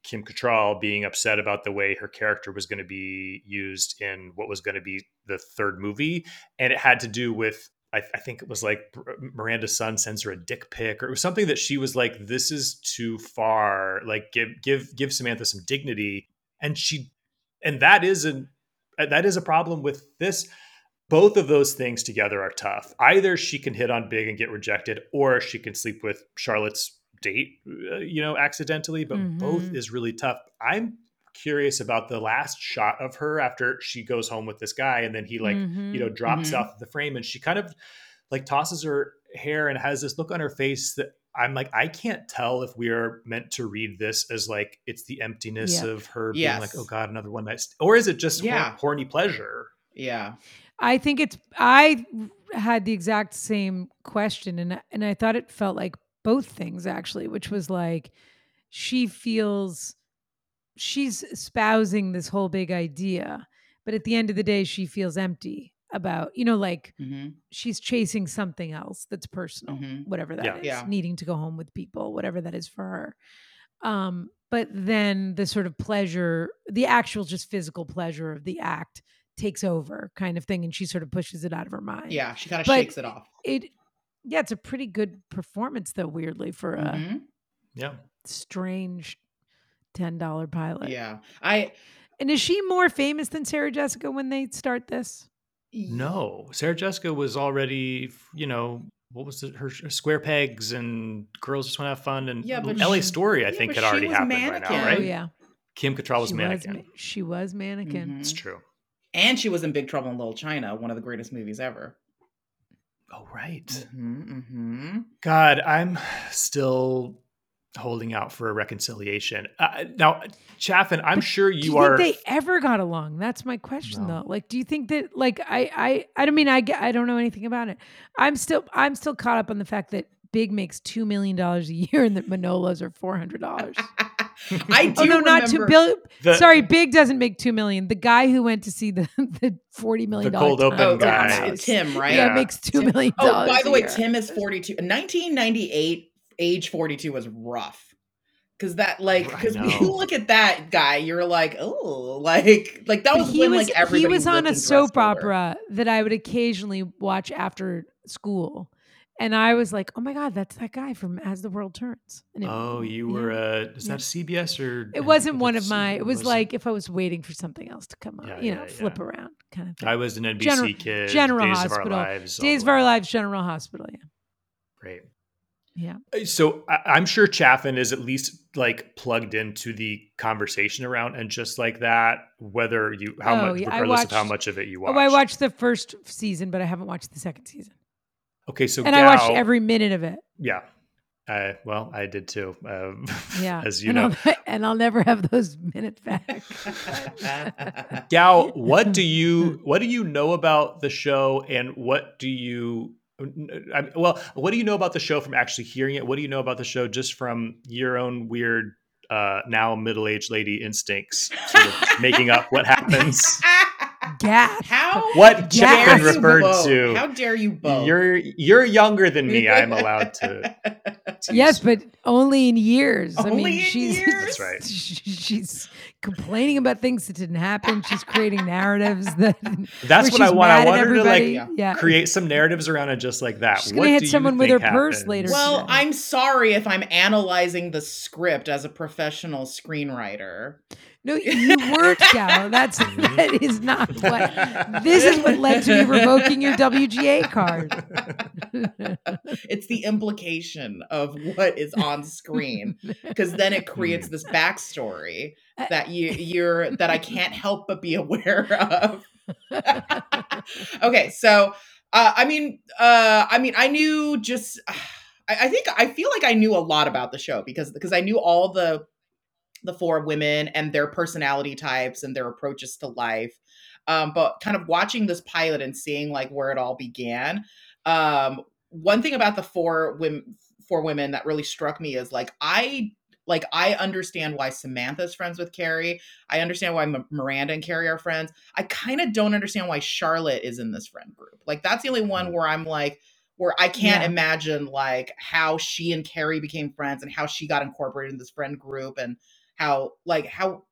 Kim Cattrall being upset about the way her character was going to be used in what was going to be the third movie, and it had to do with I, I think it was like Miranda's son sends her a dick pic, or it was something that she was like, "This is too far." Like, give give give Samantha some dignity, and she, and that is an that is a problem with this. both of those things together are tough. Either she can hit on big and get rejected, or she can sleep with Charlotte's date, uh, you know, accidentally. But Mhm. both is really tough. I'm curious about the last shot of her after she goes home with this guy, and then he like Mhm. you know drops Mhm. off the frame, and she kind of like tosses her hair and has this look on her face that. I'm like, I can't tell if we are meant to read this as like it's the emptiness Yeah. of her being like, oh god, another one night, st-" or is it just hor- Yeah. horny pleasure? Yeah. I think it's I had the exact same question and and I thought it felt like both things actually, which was like she feels she's espousing this whole big idea, but at the end of the day she feels empty about, you know, like hmm she's chasing something else that's personal, Mhm. whatever that is, Yeah. Yeah. needing to go home with people, whatever that is for her. Um, but then the sort of pleasure, the actual just physical pleasure of the act takes over kind of thing. And she sort of pushes it out of her mind. Yeah. She kind of shakes it off. It, yeah, it's a pretty good performance though, weirdly, for a Mhm. Yeah. strange $10 pilot. Yeah. I And is she more famous than Sarah Jessica when they start this? No, Sarah Jessica was already, you know, what was it? Her, her square pegs and girls just want to have fun. And Yeah, but LA she- Story, I yeah, think, had she already was happened by now, right? Oh, yeah. Kim Cattrall was she mannequin. Was, she was mannequin. Mhm. It's true. And she was in Big Trouble in Little China, one of the greatest movies ever. Oh, right. hmm hmm God, I'm still holding out for a reconciliation. Uh, now, Chaffin, I'm But sure do you, you are. think they ever got along? That's my question, No. though. Like, do you think that? Like, I, I, I don't mean I get. I don't know anything about it. I'm still, I'm still caught up on the fact that Big makes two million dollars a year and that Manolos are four hundred dollars. I do oh no, not two remember- The- Sorry, Big doesn't make two million. The guy who went to see the the forty million The cold open Oh, guy. Tim, right? Yeah, Yeah. makes two Tim- million Oh, dollars. by the way, year. Tim is 42. 1998, age 42 was rough. Cause that like, because when you look at that guy, you're like, oh, like, like that was he when was like everybody he was on a soap dressed older. opera that I would occasionally watch after school, and I was like, "Oh my god, that's that guy from As the World Turns." And it- oh, you yeah. were, uh, is Yeah. that CBS or? It wasn't one of it's- my. It was wasn't- like if I was waiting for something else to come on, Yeah, you know, yeah. flip around kind of thing. I was an NBC General- kid. General Days Hospital. of Our Lives. Days of Our. Lives, General Hospital. Yeah, Great. Yeah. Uh, So I, I'm sure Chaffin is at least like plugged into the conversation around and just like that, whether you how Oh, much yeah, regardless of how much of it you watch. Oh, I watched the first season, but I haven't watched the second season, Okay, so and I watched every minute of it. Yeah. Uh, well, I did too. Um, Yeah, as you and know, I'll, and I'll never have those minutes back. Gal, what do you what do you know about the show, and what do you? I, well, what do you know about the show from actually hearing it? What do you know about the show just from your own weird, uh, now middle aged lady instincts, sort of making up what happens? Gas. How What dare Chaffin you referred both? to. How dare you both? You're you're younger than me. I'm allowed to. Yes, but only in years. I Only mean, in she's years? That's right. She's complaining about things that didn't happen. She's creating narratives that. That's what I she's want. I mad want her to like yeah. create some narratives around it, just like that. She's What gonna hit someone with think her purse later well, today. I'm sorry if I'm analyzing the script as a professional screenwriter. No, you weren't, Gao. That's that is not what. This is what led to you revoking your WGA card. it's the implication of what is on screen because then it creates this backstory that you you're that I can't help but be aware of. okay, so uh, I mean, uh, I mean, I knew just. I, I think I feel like I knew a lot about the show because because I knew all the the four women and their personality types and their approaches to life. Um, but kind of watching this pilot and seeing like where it all began. Um, one thing about the four women, four women that really struck me is like I like I understand why Samantha's friends with Carrie. I understand why M- Miranda and Carrie are friends. I kind of don't understand why Charlotte is in this friend group. Like that's the only one where I'm like where I can't Yeah. imagine like how she and Carrie became friends and how she got incorporated in this friend group and how like how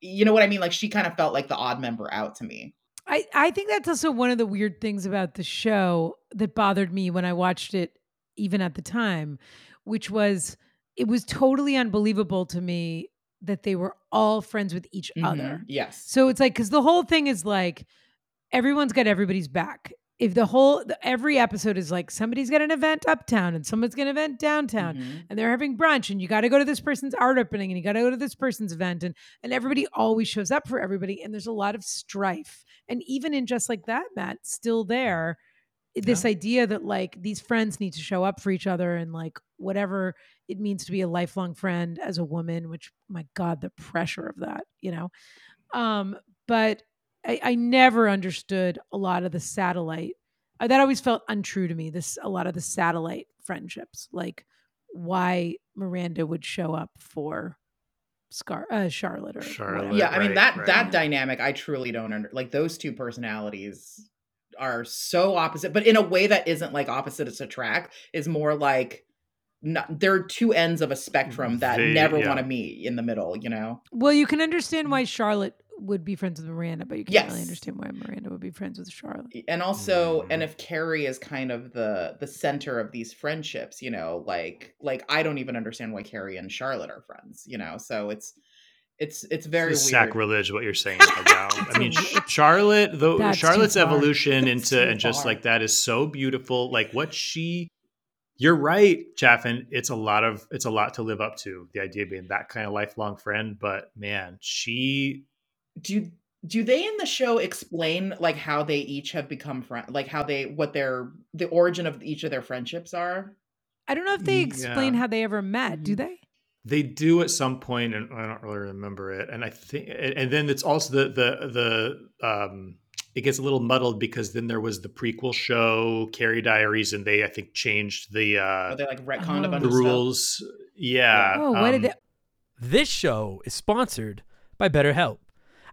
you know what I mean? Like she kind of felt like the odd member out to me. I, I think that's also one of the weird things about the show that bothered me when I watched it, even at the time, which was it was totally unbelievable to me that they were all friends with each other. Mhm. Yes. So it's like, because the whole thing is like, everyone's got everybody's back. If the whole the, every episode is like somebody's got an event uptown and someone's got an event downtown Mhm. and they're having brunch and you got to go to this person's art opening and you got to go to this person's event and and everybody always shows up for everybody and there's a lot of strife. And even in just like that Matt still there this idea that like these friends need to show up for each other and like whatever it means to be a lifelong friend as a woman which my god the pressure of that you know? Um but I, I never understood a lot of the satellite uh, that always felt untrue to me this a lot of the satellite friendships like why miranda would show up for scar uh, charlotte or Charlotte. whatever. yeah i mean right, that right. that dynamic i truly don't under like those two personalities are so opposite but in a way that isn't like opposites attract is more like not, they're two ends of a spectrum that They- never yeah. want to meet in the middle you know well you can understand why charlotte would be friends with miranda but you can't really understand why miranda would be friends with charlotte and also and Mm. if carrie is kind of the the center of these friendships you know like like i don't even understand why carrie and charlotte are friends you know so it's it's it's very It's weird sacrilege what you're saying right now. I mean, Charlotte, though That's Charlotte's evolution That's into and just like that is so beautiful. Like what she, you're right, Chaffin. It's a lot of it's a lot to live up to. The idea of being that kind of lifelong friend, but man, she do do they in the show explain like how they each have become friends like how they what their the origin of each of their friendships are i don't know if they explain Yeah. how they ever met do Mhm. they they do at some point, and I don't really remember it. And I think, and and then it's also the the the um. It gets a little muddled because then there was the prequel show, Carrie Diaries, and they I think changed the uh are they like retconned a Oh. bunch the of stuff? rules. Yeah. oh what um, did they This show is sponsored by BetterHelp.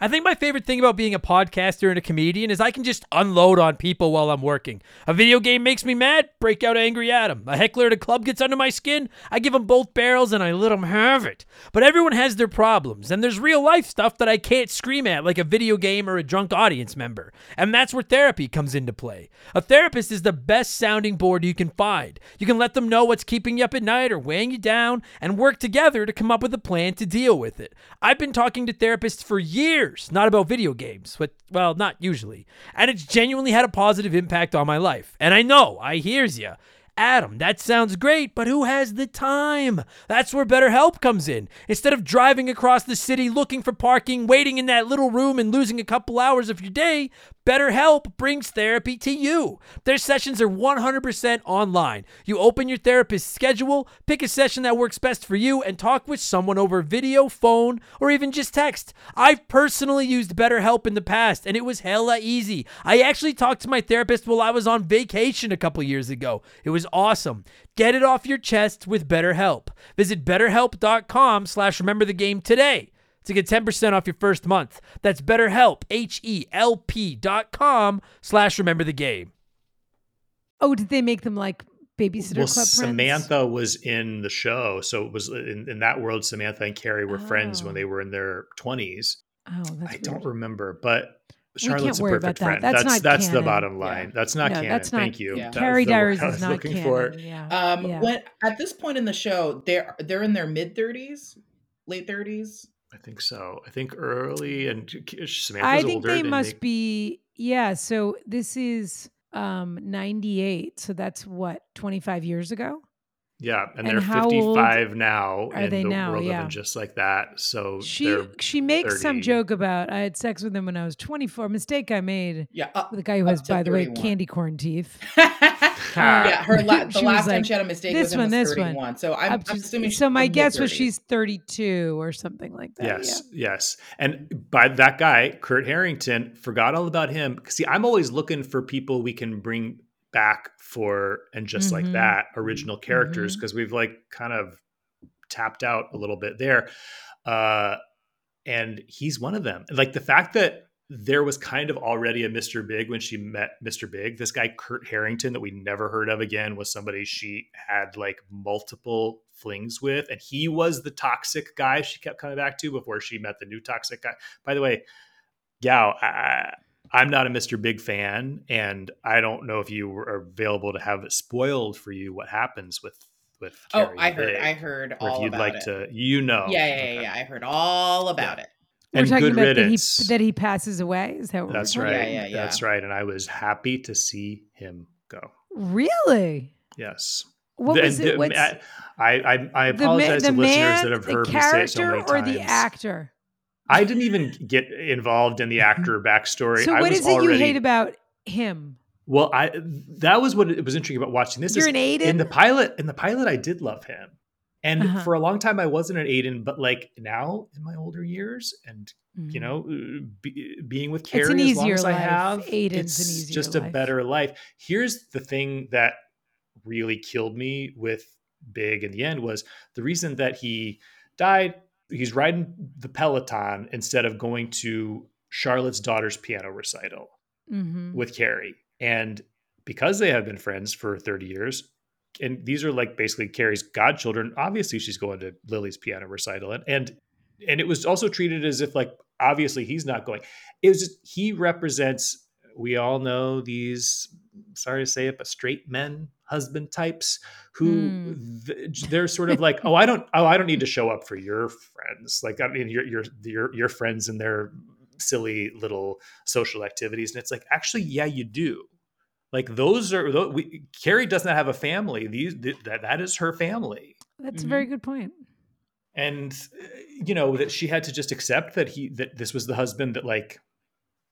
I think my favorite thing about being a podcaster and a comedian is I can just unload on people while I'm working. A video game makes me mad, break out Angry at Adam. A heckler at a club gets under my skin, I give them both barrels and I let them have it. But everyone has their problems, and there's real life stuff that I can't scream at like a video game or a drunk audience member. And that's where therapy comes into play. A therapist is the best sounding board you can find. You can let them know what's keeping you up at night or weighing you down and work together to come up with a plan to deal with it. I've been talking to therapists for years, not about video games, but well, not usually. And it's genuinely had a positive impact on my life. And I know, I hears you. Adam, that sounds great, but who has the time? That's where BetterHelp comes in. Instead of driving across the city looking for parking, waiting in that little room, and losing a couple hours of your day, BetterHelp brings therapy to you. Their sessions are 100% online. You open your therapist's schedule, pick a session that works best for you, and talk with someone over video, phone, or even just text. I've personally used BetterHelp in the past, and it was hella easy. I actually talked to my therapist while I was on vacation a couple years ago. It was awesome. Get it off your chest with BetterHelp. Visit betterhelp.com slash remember the game today to get 10% off your first month. That's betterhelp, H-E-L-P dot com slash remember the game. oh did they make them like babysitter well, club friends Samantha was in the show, so it was in, in that world. Samantha and Carrie were friends when Oh. they were in their twenties. oh that's I don't remember, but Charlotte's a worry about perfect that. friend. That's That's not that's, the canon. bottom Yeah. line. That's not No, canon. that's not- Thank you. Yeah. Carrie Diaries is not looking canon. for. Yeah. um yeah. when at this point in the show they're they're in their mid 30s late 30s I think so. I think early and Samantha's older. I think older. they than must me. be yeah. So this is um 98. So that's what 25 years ago. Yeah, and, And they're 55 now are in they the now? world Yeah. of and just like that. So She she makes some joke about I had sex with him when I was 24. Mistake I made yeah up, with a guy who has, by the way, candy corn teeth. yeah her la- the was last time she had a mistake "This him one, was this one." so i'm, I'm assuming so my guess was she's 32 or something like that. Yes, yes. And by that guy, Kurt Harrington, forgot all about him. See, I'm always looking for people we can bring back for and just like Mhm. that original characters because we've like kind of tapped out a little bit there. Uh and he's one of them. Like the fact that there was kind of already a Mr. Big when she met Mr. Big. This guy, Kurt Harrington, that we never heard of again, was somebody she had like multiple flings with. And he was the toxic guy she kept coming back to before she met the new toxic guy. By the way, Gao, I, I'm not a Mr. Big fan. And I don't know if you were available to have it spoiled for you what happens with. With oh Carrie i heard Big, i heard all. or if you'd like it to, you know, yeah yeah, yeah Okay. yeah i heard all about it We're and talking good about riddance. that he that he passes away. Is that what That's we're right. Yeah, yeah, yeah. That's right. And I was happy to see him go. Really? Yes. What The- was it? the- I, I, I the, apologize the to listeners man, that have heard me say it so character, many or times. the actor? I didn't even get involved in the mm-hmm. actor backstory. So I was is it already, you hate about him? Well, I that was what it was interesting about watching this. You're is an Aiden? in the pilot. In the pilot, I did love him, and Uh-huh. for a long time, I wasn't an Aiden. But like now, in my older years, and you Mhm. know, uh, be, being with It's Carrie an as long as I life. have, Aiden's it's easier just a better life. Here's the thing that really killed me with Big in the end was the reason that he died. He's riding the Peloton instead of going to Charlotte's daughter's piano recital Mhm. with Carrie. And because they have been friends for 30 years, and these are like basically Carrie's godchildren, obviously she's going to Lily's piano recital. And and and it was also treated as if like obviously he's not going. It was just he represents, we all know these, sorry to say it, but straight men, husband types who Hmm. th- they're sort of like, oh, I don't oh, I don't need to show up for your friends. Like I mean your your your your friends and their silly little social activities. And it's like, actually, yeah, you do. Like those are tho- we, Carrie does not have a family. These th- that that is her family, That's Mhm. a very good point. and you know that she had to just accept that he that this was the husband that like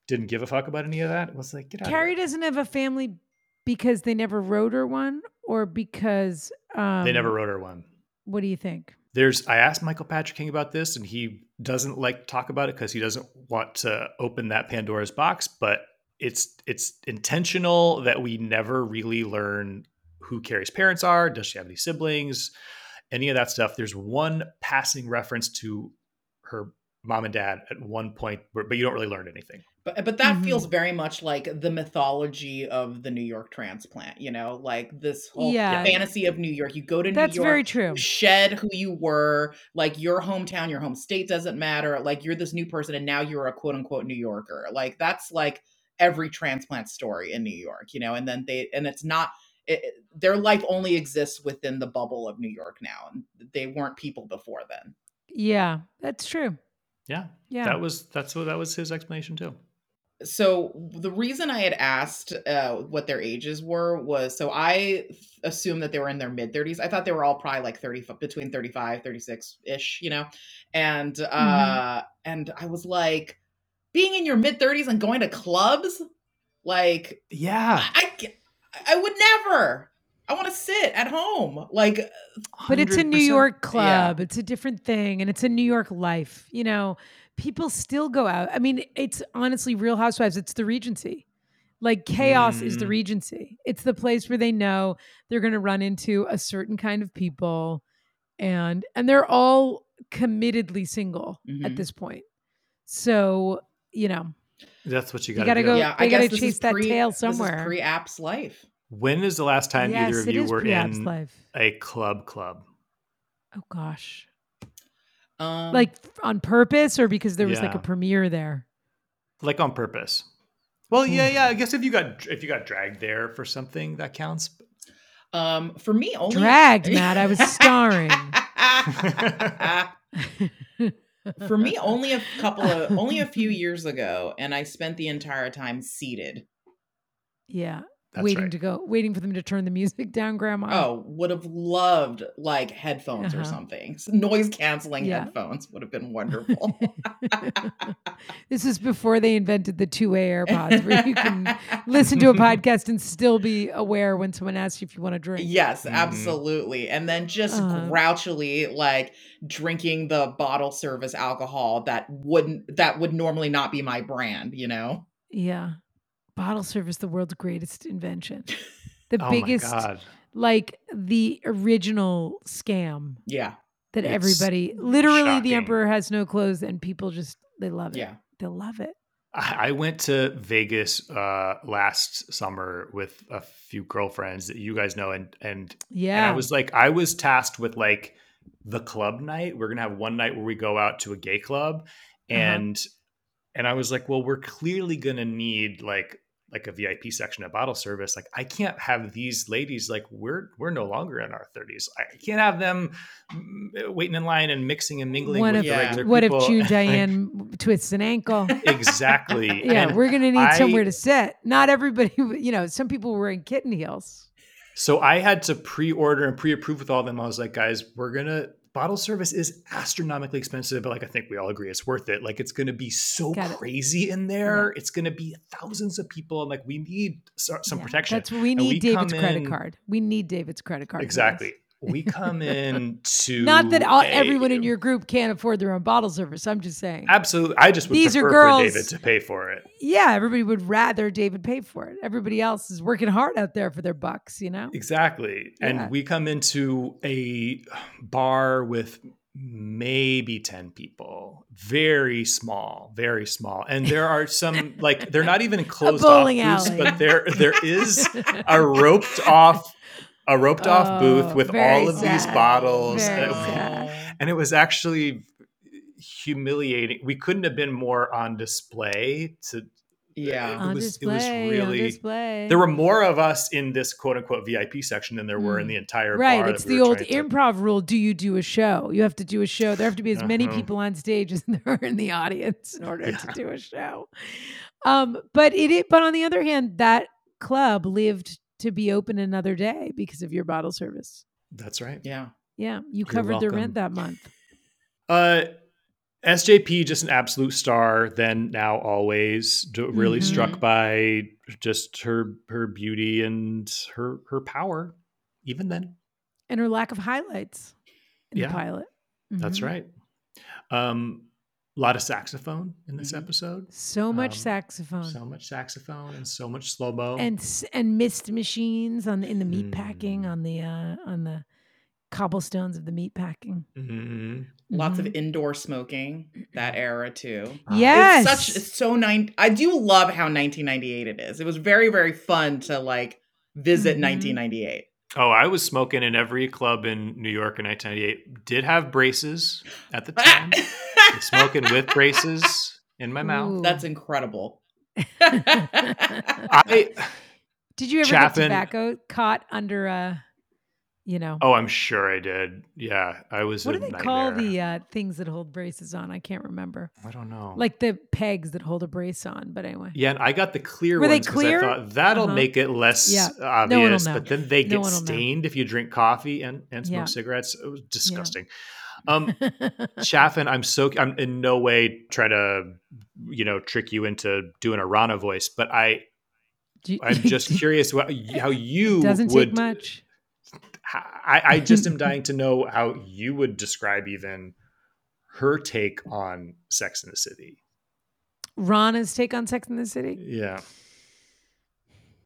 didn't give a fuck about any of that. It was like get out. Carrie of doesn't have a family because they never wrote her one, or because um, They never wrote her one. What do you think? There's I asked Michael Patrick King about this, and he doesn't like to talk about it because he doesn't want to open that Pandora's box. But it's it's intentional that we never really learn who Carrie's parents are. Does she have any siblings? Any of that stuff. There's one passing reference to her mom and dad at one point, but but you don't really learn anything. But but that Mhm. feels very much like the mythology of the New York transplant, you know, like this whole Yeah. fantasy of New York. You go to That's New York, That's very true. shed who you were, like your hometown, your home state doesn't matter. Like you're this new person and now you're a quote unquote New Yorker. Like that's like every transplant story in New York, you know, and then they and it's not it, it- their life only exists within the bubble of New York now. And they weren't people before then. Yeah, that's true. Yeah, Yeah. that was that's what that was his explanation too. so the reason i had asked uh, what their ages were was so i assumed that they were in their mid 30s i thought they were all probably like 30 between 35 36 ish you know and uh and i was like being in your mid 30s and going to clubs like Yeah, i i, I would never i want to sit at home like But it's a New York club. It's a different thing, and it's a New York life. You know, people still go out. I mean, it's honestly Real Housewives. It's the Regency. Like chaos is the Mm. Regency. It's the place where they know they're going to run into a certain kind of people, and and they're all committedly single at Mhm. this point. So you know, That's what you You got to gotta go- yeah i gotta chase that pre, tail this is somewhere. pre-apps life When is the last time yes, either of you were pre-Apps in life. a club club? Oh gosh, um like on purpose or because there was like a premiere there. like on purpose. Well, yeah, Hmm. yeah. I guess if you got if you got dragged there for something, that counts. Um, for me, only Dragged, Matt. I was starring. for me, only a couple of, only a few years ago, and I spent the entire time seated. Yeah. That's waiting right. to go, waiting for them to turn the music down, Grandma. Oh, would have loved like headphones or Uh-huh. something. Noise canceling Yeah. headphones would have been wonderful. this is before they invented the two-way AirPods, where you can listen to a podcast and still be aware when someone asks you if you want to drink. Yes, Mhm. absolutely. And then just Uh-huh. grouchily like drinking the bottle service alcohol that wouldn't that would normally not be my brand, you know? Yeah. Bottle service, the world's greatest invention. The oh biggest, my god! like the original scam Yeah. that It's everybody, literally, the emperor has no clothes, and people just they love it. Yeah. They love it. I I went to Vegas uh, last summer with a few girlfriends that you guys know, and and Yeah. and I was like, I was tasked with like the club night. We're gonna have one night where we go out to a gay club, Uh-huh. and and I was like, well, we're clearly gonna need like like a VIP section at bottle service, like I can't have these ladies like we're we're no longer in our 30s. I can't have them mm, waiting in line and mixing and mingling What with if the regular what if people. June Like, Diane twists an ankle? exactly. Yeah, And we're gonna need I- somewhere to sit. Not everybody, you know, some people were wearing kitten heels. So I had to pre-order and pre-approve with all of them. I was like, guys, we're gonna bottle service is astronomically expensive, but like I think we all agree it's worth it. Like it's gonna be so Got it. crazy in there. It's gonna be thousands of people, and like we need some Yeah, protection. That's we need. we David's credit in- card. We need David's credit card. Exactly. We come in to Not that all, a- everyone in your group can't afford their own bottle service. I'm just saying. absolutely. I just would These are prefer girls- for David to pay for it. Yeah, everybody would rather David pay for it. Everybody else is working hard out there for their bucks, you know? Exactly. Yeah. And we come into a bar with maybe 10 people. Very small, very small. And there are some like they're not even closed off booths, but there there is a roped off a roped off booth Oh, with all of these bottles. Very And- sad. and it was actually humiliating. We couldn't have been more on display to Yeah. It on was- it display. was on really- display. there were more of us in this quote unquote VIP section than there were in Mm. the entire right. bar. It's that we the old trying to- improv rule. Do you do a show? You have to do a show. There have to be as many Uh-huh. people on stage as there are in the audience in order to do a show. Um, but it, it but on the other hand, that club lived to be open another day because of your bottle service. That's right. Yeah. Yeah, you covered the rent that month. Uh, SJP just an absolute star. Then now always D- really Mhm. struck by just her her beauty and her her power. Even then, And her lack of highlights in Yeah. the pilot. that's Mhm. right. Um, a lot of saxophone in this Mhm. episode. So much Um, saxophone. So much saxophone and so much slow mo. and s- and mist machines on the, in the meat packing Mm. on the uh on the cobblestones of the meat packing. Mhm. Lots Mhm. of indoor smoking that era too. yes, It's such it's so nine. I do love how 1998 it is. It was very very fun to like visit Mhm. 1998. Oh, I was smoking in every club in New York in 1998. Did have braces at the time. Smoking with braces in my mouth. Ooh. That's incredible. I Did you ever Chaffin- get tobacco caught under a, you know, oh, I'm sure I did. Yeah, I was. what do they call the uh, things that hold braces on? I can't remember. I don't know. Like the pegs that hold a brace on. But anyway, yeah, and I got the clear Were ones 'cause clear? I thought that'll Uh-huh. make it less Yeah, no one will obvious. know. but then they No get know. stained if you drink coffee and and smoke Yeah. cigarettes. It was disgusting. Um, Chaffin, I'm so I'm in no way trying to you know trick you into doing a Ronna voice, but I you- I'm just curious what, how you Doesn't would. take much. I, I just am dying to know how you would describe even her take on Sex in the City. Ronna's take on Sex in the City. Yeah,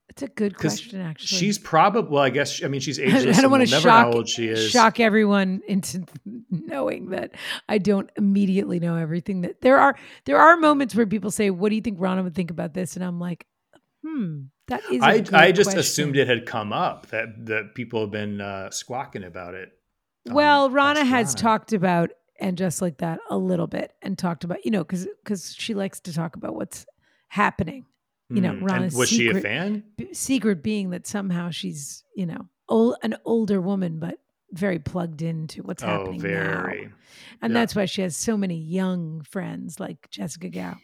It's a good question, actually. she's probably. Well, I guess I mean she's I ageless. don't and want we'll to shock how old she is. shock everyone into knowing that I don't immediately know everything. That there are there are moments where people say, "What do you think Ronna would think about this?" And I'm like, "Hmm, that is." a I good I just question. assumed it had come up that that people have been uh, squawking about it. on Well, Ronna Ask has talked about and just like that a little bit, and talked about you know because because she likes to talk about what's happening. you know, Mm, and Ronna's was she a fan? B- secret being that somehow she's you know old, an older woman, but very plugged into what's Oh, happening now. And Yeah. that's why she has so many young friends like Jessica Gao.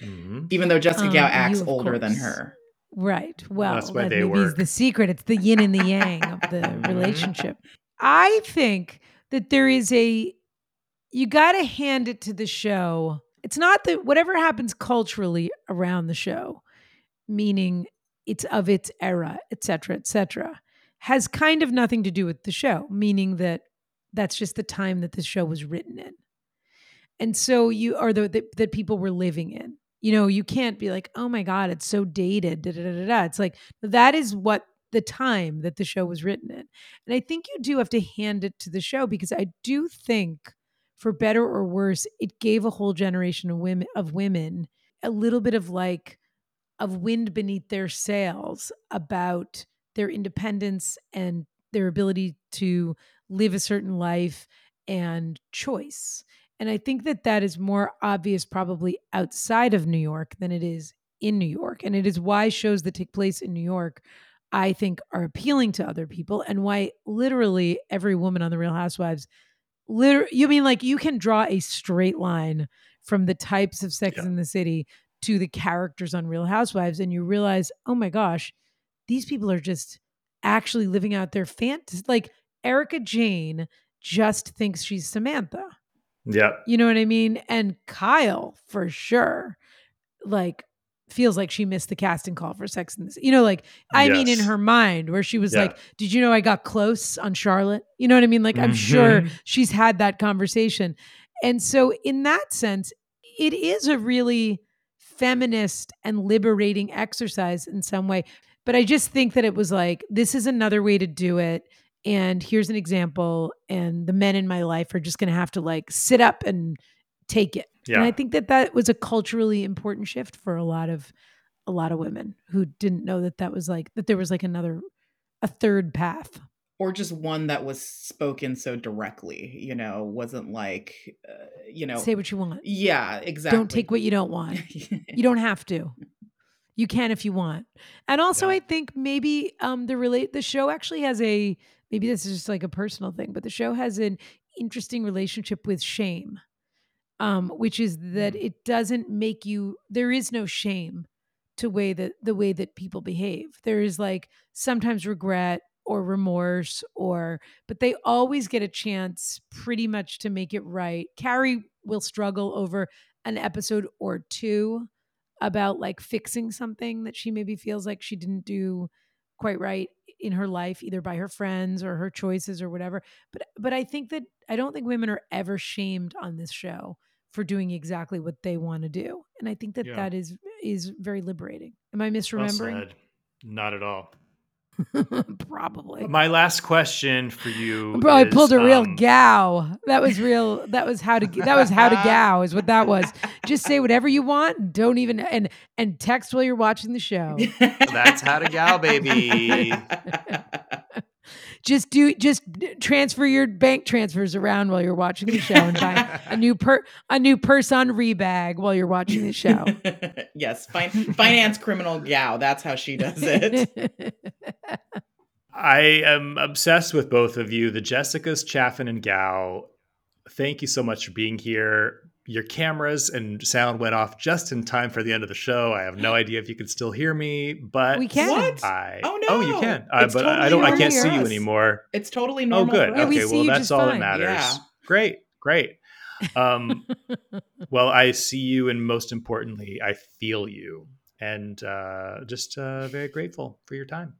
Mhm. Even though Jessica Um, Gao acts of older than her. Right. Well, That's why that they maybe is work. the secret. It's the yin and the yang of the relationship. I think that there is a you got to hand it to the show. It's not that whatever happens culturally around the show, meaning it's of its era, et cetera, et cetera, has kind of nothing to do with the show, meaning that that's just the time that the show was written in. And so you are the, that that people were living in. You know, you can't be like, oh my God, it's so dated. Da, da, da, da. It's like that is what the time that the show was written in. And I think you do have to hand it to the show because I do think, for better or worse, it gave a whole generation of women of women a little bit of like of wind beneath their sails about their independence and their ability to live a certain life and choice. And I think that that is more obvious probably outside of New York than it is in New York. And it is why shows that take place in New York, I think, are appealing to other people and why literally every woman on The Real Housewives, liter- you mean like you can draw a straight line from the types of Sex Yeah. in the City to the characters on Real Housewives, and you realize, oh my gosh, these people are just actually living out their fantasy. Like Erika Jayne just thinks she's Samantha. Yeah. You know what I mean? And Kyle, for sure, like feels like she missed the casting call for Sex and the You know, like I mean, in her mind, where she was Yeah. like, "Did you know I got close on Charlotte?" You know what I mean? Like I'm sure Mhm. she's had that conversation, and so in that sense, it is a really feminist and liberating exercise in some way. But I just think that it was like, this is another way to do it. And here's an example. And the men in my life are just going to have to like sit up and take it. Yeah. And I think that that was a culturally important shift for a lot of a lot of women who didn't know that that was like that there was like another a third path. or just one that was spoken so directly you know wasn't like uh, you know Say what you want. yeah exactly Don't take what you don't want. You don't have to. You can if you want. And also Yeah. I think maybe um the relate the show actually has a maybe this is just like a personal thing, but the show has an interesting relationship with shame. Um, which is that it doesn't make you there is no shame to way that the way that people behave. There is like sometimes regret or remorse or but they always get a chance pretty much to make it right. Carrie will struggle over an episode or two about like fixing something that she maybe feels like she didn't do quite right in her life either by her friends or her choices or whatever but but i think that i don't think women are ever shamed on this show for doing exactly what they want to do and i think that Yeah. that is is very liberating am i Well misremembering said. Not at all. probably My last question for you. Bro, I pulled a real um, Gao. That was real. That was how to. That was how to Gao. Is what that was. Just say whatever you want. Don't even and and text while you're watching the show. That's how to gal, baby. Just do just transfer your bank transfers around while you're watching the show and buy a new per a new purse on rebag while you're watching the show. yes fin- finance criminal gal that's how she does it I am obsessed with both of you, the Jessicas, Chaffin, and Gao. Thank you so much for being here. Your cameras and sound went off just in time for the end of the show. I have no idea if you can still hear me, but We can. What? I Oh, oh you can, uh, It's but I totally don't. I can't for see you anymore. it's totally normal. Oh, good. Yeah, us. we okay, well that's all fine. that matters. Yeah. Great, great. Um, well, I see you, and most importantly, I feel you, and uh, just uh, very grateful for your time.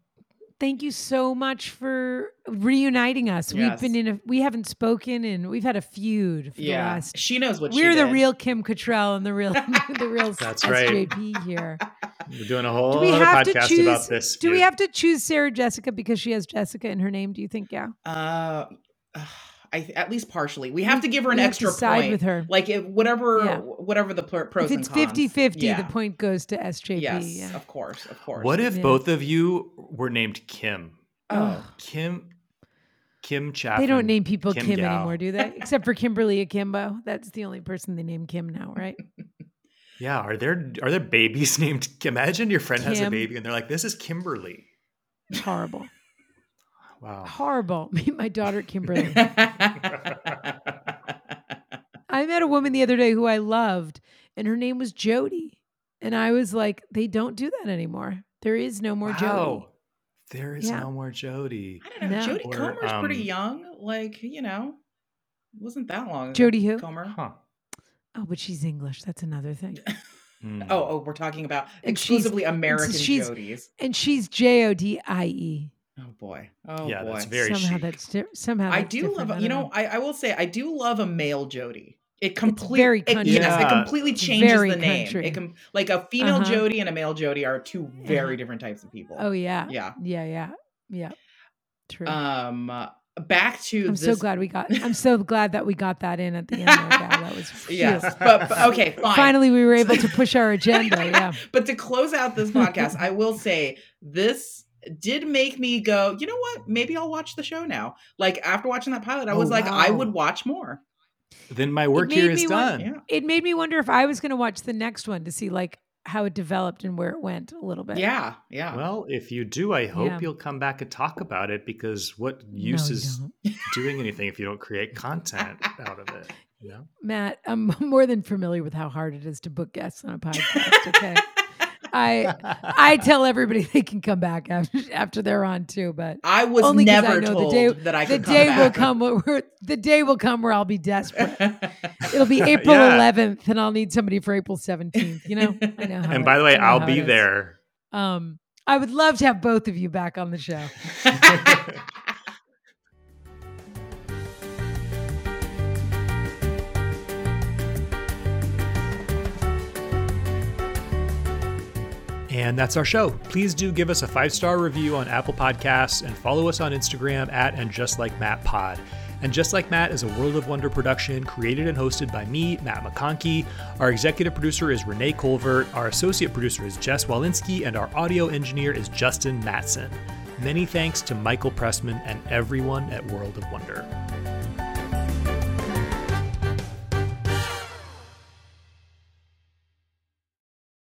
Thank you so much for reuniting us. We've been in a we haven't spoken and we've had a feud for the yeah last she knows what We're she the did. real Kim Cattrall and the real the real That's right. SJP here. We're doing a whole Do we other have to podcast choose? about this. do we have to choose Sarah Jessica because she has Jessica in her name? Do you think, yeah? uh I, at least partially we have to give her an we have to extra side point with her. like if whatever Yeah. whatever the pr- pros If it's and cons 50 50, yeah. the point goes to SJP. yes yeah. of course of course What if Yeah. both of you were named Kim? oh Kim, Kim Chaffin. They don't name people Kim, Kim anymore, do they? Except for Kimberly Akimbo. That's the only person they name Kim now, right? Yeah, are there are there babies named? Imagine your friend has a baby and they're like, "This is Kimberly." It's horrible. Wow. horrible. Meet my daughter, Kimberly. I met a woman the other day who I loved, and her name was Jody. And I was like, they don't do that anymore. There is no more Jody. There is Yeah. no more Jody. I don't know. No. Jodie Or, Comer's pretty um, young. Like, you know, wasn't that long Jody who? Comer. Huh. Oh, but she's English. That's another thing. Hmm. Oh, oh, we're talking about And she's- exclusively American she's- Jodies. And she's J O D I E. Oh boy. Oh Yeah, boy. that's very Somehow chic. that's di- somehow I do different. love. I You don't know, I, I will say I do love a male Jody. It completely, it, country. yes, it completely changes Very the name. country. It com- like a female Uh-huh. Jody and a male Jody are two very Uh-huh. different types of people. Oh yeah. yeah. Yeah, yeah. Yeah. True. Um, uh, back to I'm this. so glad we got I'm so glad that we got that in at the end there, Gal. That was phew. Yes, but, but okay, fine. Finally we were able to push our agenda. Yeah. but to close out this podcast, I will say this did make me go, you know what? Maybe I'll watch the show now. Like after watching that pilot, I Oh, was like, I would watch more. Then my work here is me want- done. Yeah. It made me wonder if I was going to watch the next one to see like how it developed and where it went a little bit. Yeah, yeah. Well, if you do, I hope Yeah. you'll come back and talk about it because what use you is doing anything if you don't create content out of it? You know? Matt, I'm more than familiar with how hard it is to book guests on a podcast. Okay. I I tell everybody they can come back after after they're on too, but I was only 'cause never I know told the day that I the could come day will come where the day will come where I'll be desperate. It'll be April Yeah. 11th, and I'll need somebody for April 17th. You know, I know. And it- by the way, I know I'll be there. Um, I would love to have both of you back on the show. And that's our show. Please do give us a five star review on Apple Podcasts and follow us on Instagram at and just like Matt Pod. And Just Like Matt is a World of Wonder production created and hosted by me, Matt McConkey. Our executive producer is Renee Colvert. Our associate producer is Jess Walensky. And our audio engineer is Justin Matson. Many thanks to Michael Pressman and everyone at World of Wonder.